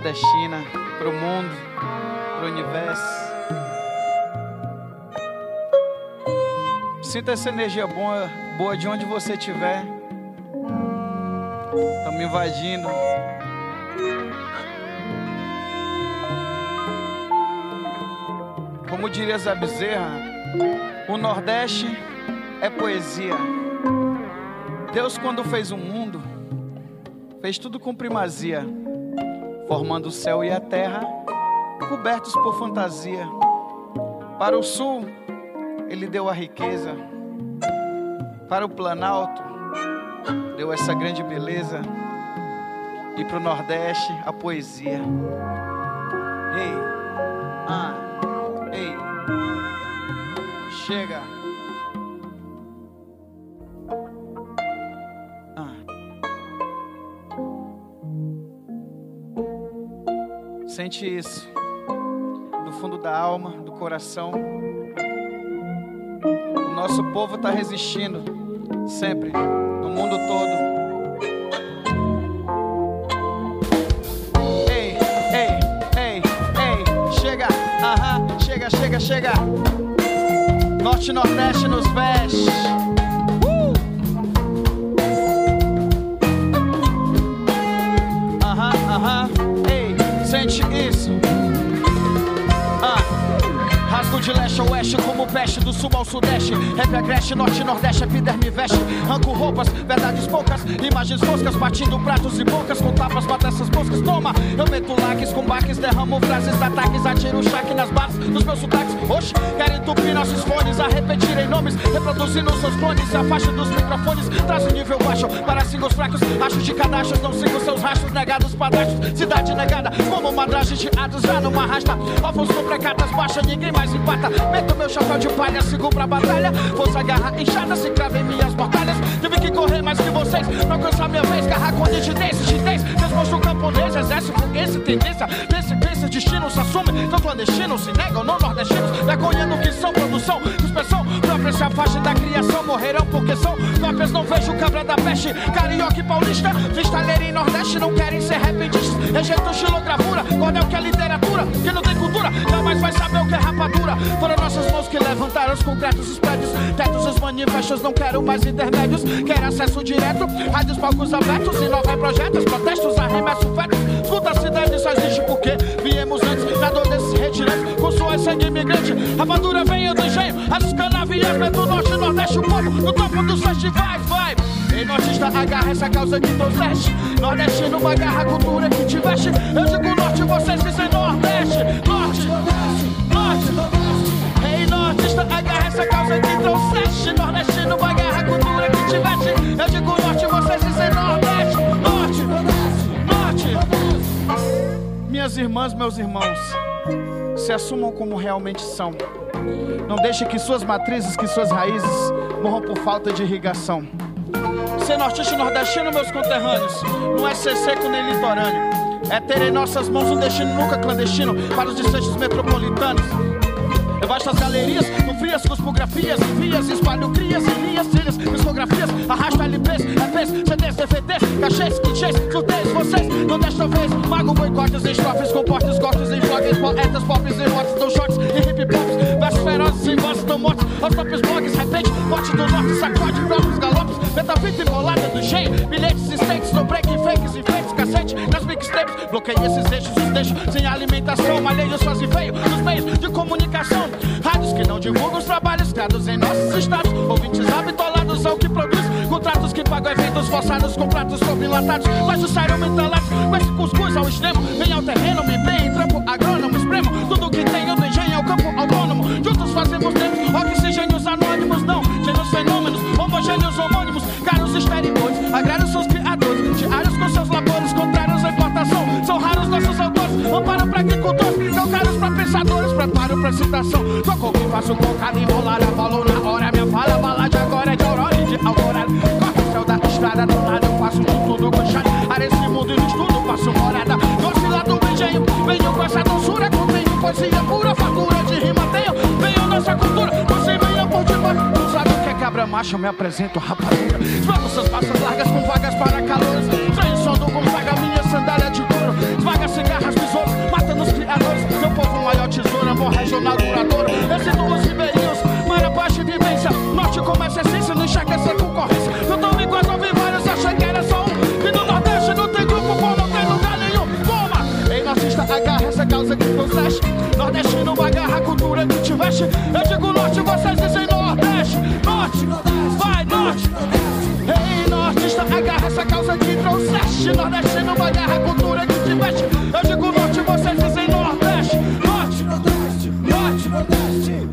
Nordestina pro mundo, pro universo. Sinta essa energia boa, boa de onde você estiver. Me invadindo. Como diria Zé Bezerra, o Nordeste é poesia. Deus, quando fez o mundo, fez tudo com primazia, formando o céu e a terra, cobertos por fantasia. Para o sul, ele deu a riqueza. Para o Planalto, deu essa grande beleza. E para o Nordeste, a poesia. Ei, ah, ei, chega. Sente isso do fundo da alma, do coração. O nosso povo está resistindo sempre, no mundo todo. Chega, chega, chega, chega. Norte Nordeste nos veste. De leste a oeste, como peste, do sul ao sudeste. Rap agreste, norte nordeste, epiderme veste. Arranco roupas, verdades poucas, imagens foscas, partindo pratos e bocas, com tapas, mata essas moscas. Toma, eu meto laques com baques, derramo frases, ataques, atiro chaque nas bases dos meus sotaques. Oxe, quero entupir nossos fones, a repetirem nomes, reproduzindo seus clones. Se afasta dos microfones, traz um nível baixo para singles fracos. Acho de cadastros, não sigo seus rastros negados, padastros. Cidade negada, como madragem de atos, já não arrasta. Alvos sobre cartas baixas, ninguém mais empata. Meto meu chapéu de palha, sigo pra batalha. Força, garra inchada, se crava em minhas mortalhas. Tive que correr mais que vocês, pra alcançar minha vez. Garra com nitidez, nitidez. Desmonstro camponês, exército, esse tendência. Pense, pense, destino se assume. Tão clandestino, se negam, não nordestinos. Vergonhando que são produção, dispersão. Próprias se afastem da criação, morrerão porque são cópias. Não vejo cabra da peste, carioca e paulista. Freestyler em Nordeste, não querem ser repentistas. Rejeito xilogravura, cordel que é literatura. Que não tem cultura, jamais vai saber o que é rapadura. Foram nossas mãos que levantaram os concretos, os prédios, tetos, os manifestos. Não quero mais intermédios, quero acesso direto. Rádios, palcos abertos, inovar projetos, protestos, arremesso fetos. Escuta a cidade, só existe porque viemos antes. Na dor desses retirantes, com suas sangue imigrante. Rapadura veio do engenho, as canaviais, do norte e nordeste. O povo no topo dos festivais, vai. Ei, nortista, agarra essa causa que trouxeste. Nordestino, agarra a cultura que te veste. Eu digo norte, vocês dizem nordeste. Norte, norte. Ei, nortista, agarra essa causa que trouxeste. Nordestino, agarra a cultura que te veste. Eu digo norte, vocês dizem nordeste. Minhas irmãs, meus irmãos, se assumam como realmente são. Não deixe que suas matrizes, que suas raízes morram por falta de irrigação. Ser nortista nordestino, meus conterrâneos, não é ser seco nem litorâneo. É ter em nossas mãos um destino nunca clandestino para os desfechos metropolitanos. Eu baixo as galerias, com frias cosmografias, envias, espalho crias, em linhas, trilhas, discografias, arrasto LPs, EPs, CDs, DVDs, cachês, clichês, sorteios, vocês, não desta vez, mago boicotes, estrofes, comportes, cortes, vlogs, poetas, pops, e rots, dão shots e hip hops, versos ferozes, em vozes, tão mortos, aos próprios blogs, repente, morte do norte, sacode, próprios galopes, metafita embolada do engenho, bilhetes, stakes, no break, fakes, enfeites, cacete, nas mixtapes, bloqueei esses eixos, os deixo sem alimentação, malheio sozinho veio nos meios de comunicação. Rádios que não divulgam os trabalhos criados em nossos estados. Ouvintes habitolados ao que produz. Contratos que pagam eventos forçados com pratos sobrelatados. Mas o saíram entalados com esse cuscuz ao extremo. Vem ao terreno, me bem, trampo agrônomo, espremo. Tudo que tenho do engenho é o campo autônomo. Juntos fazemos dentro oxigênios anônimos, não. Estereótipos, agrários seus criadores. Diários com seus labores contrários à importação. São raros nossos autores, amparo pra agricultores. São caros pra pensadores, preparo pra citação. Tocou que faço cocada enrolada, falou na hora. Minha fala, balade agora é de aurora e de alvorada. Corre o céu da estrada, do lado eu faço de tudo com chave. Para esse mundo no estudo, faço morada. Doce lá do engenho, venho com essa doçura. Contenho poesia pura, fartura macho, eu me apresento, rapadura. Esvago suas passas largas com vagas para calouros. Estranho som do Gonzaga, minha sandália de couro. Esvaga cigarras, besouros, matando os criadores. Meu povo, maior tesouro, amor regional duradouro. Excito os ribeirinhos, mara baixa vivência. Norte como essência, não enxerga essa concorrência. Eu tô me quase ouvi vários, achei que era só um. E no Nordeste não tem grupo bom, não tem lugar nenhum. Toma! Ei, nazista, agarra essa causa que procede. Nordestino, agarra a cultura que te veste. Eu digo norte, vocês trouxeste. Nordestino, agarra a cultura que te veste. Eu digo norte, vocês dizem nordeste. Norte, norte, nordeste.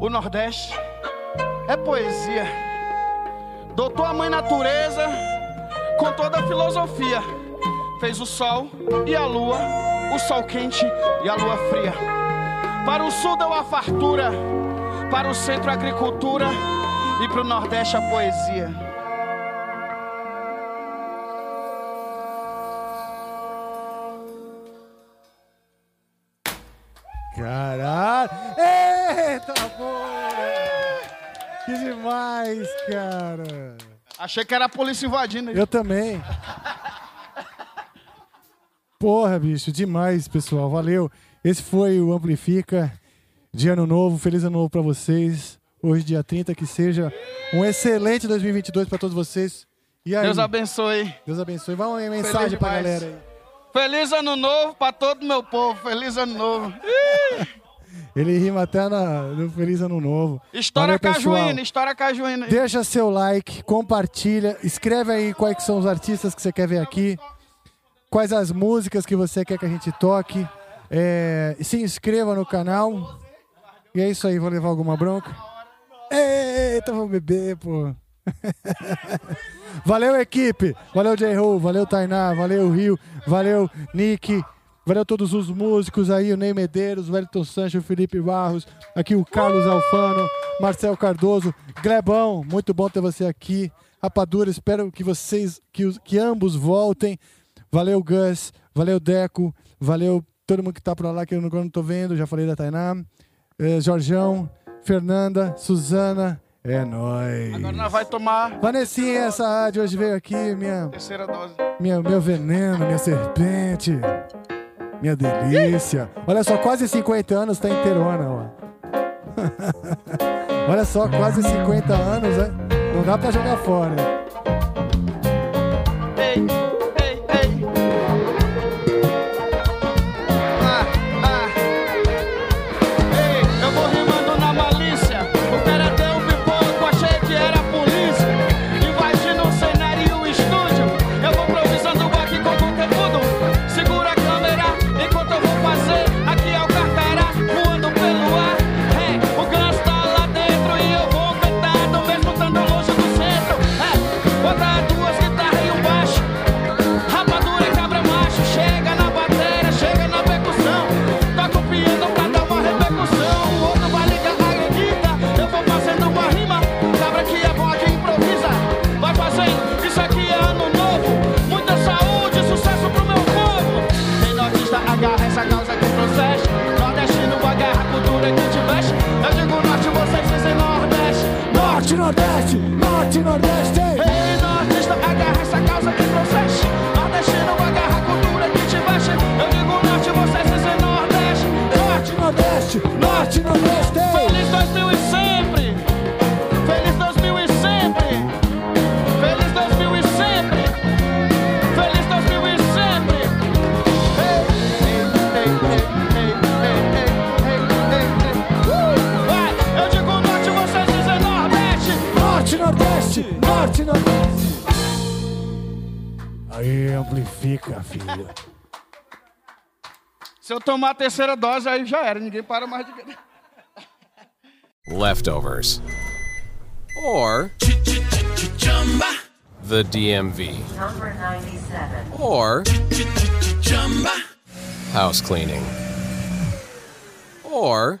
O Nordeste é poesia. Doutor a mãe natureza com toda a filosofia. Fez o sol e a lua, o sol quente e a lua fria. Para o sul deu a fartura, para o centro a agricultura e para o nordeste a poesia. Caralho! Eita porra! Que demais, cara! Achei que era a polícia invadindo. aí. Eu também. Porra, bicho, demais, pessoal. Valeu. Esse foi o Amplifica de Ano Novo. Feliz Ano Novo pra vocês. Hoje, dia 30, que seja um excelente 2022 pra todos vocês. E aí? Deus abençoe. Deus abençoe. Vai uma mensagem pra galera aí. Feliz ano novo para todo o meu povo. Feliz ano novo. Ele rima até na, no Feliz Ano Novo. História cajuína, história cajuína. Deixa seu like, compartilha, escreve aí quais são os artistas que você quer ver aqui, quais as músicas que você quer que a gente toque. É, se inscreva no canal. E é isso aí, vou levar alguma bronca? Eita, vou beber, pô. [LAUGHS] valeu, equipe. Valeu, J-Ho. Valeu, Tainá. Valeu, Rio. Valeu, Nick. Valeu todos os músicos aí, o Ney Medeiros, o Wellington Sancho, o Felipe Barros, aqui o Carlos Alfano, Marcel Cardoso, Glebão, muito bom ter você aqui. Rapadura, espero que vocês, que, os- que ambos voltem. Valeu, Gus, valeu, Deco, valeu todo mundo que tá por lá que eu não, não tô vendo, já falei da Tainá, eh, Jorjão, Fernanda, Suzana, é nóis. Agora nós vai tomar Vanessinha, essa rádio hoje veio aqui, minha, terceira dose. minha, meu veneno, minha serpente. Minha delícia. Olha só, quase 50 anos tá inteirona, ó. [LAUGHS] Olha só, quase 50 anos, né? Não dá pra jogar fora. Ei, Nordeste! Norte, Nordeste! Ei, nortista, agarra essa causa que procede. Nordestino, agarra a cultura que te veste. Eu digo norte, vocês dizem nordeste. Norte, Nordeste! Norte, Nordeste! Eu tomar a terceira dose, aí já era. Ninguém para mais de. leftovers, or the DMV, Number 97. or house cleaning, or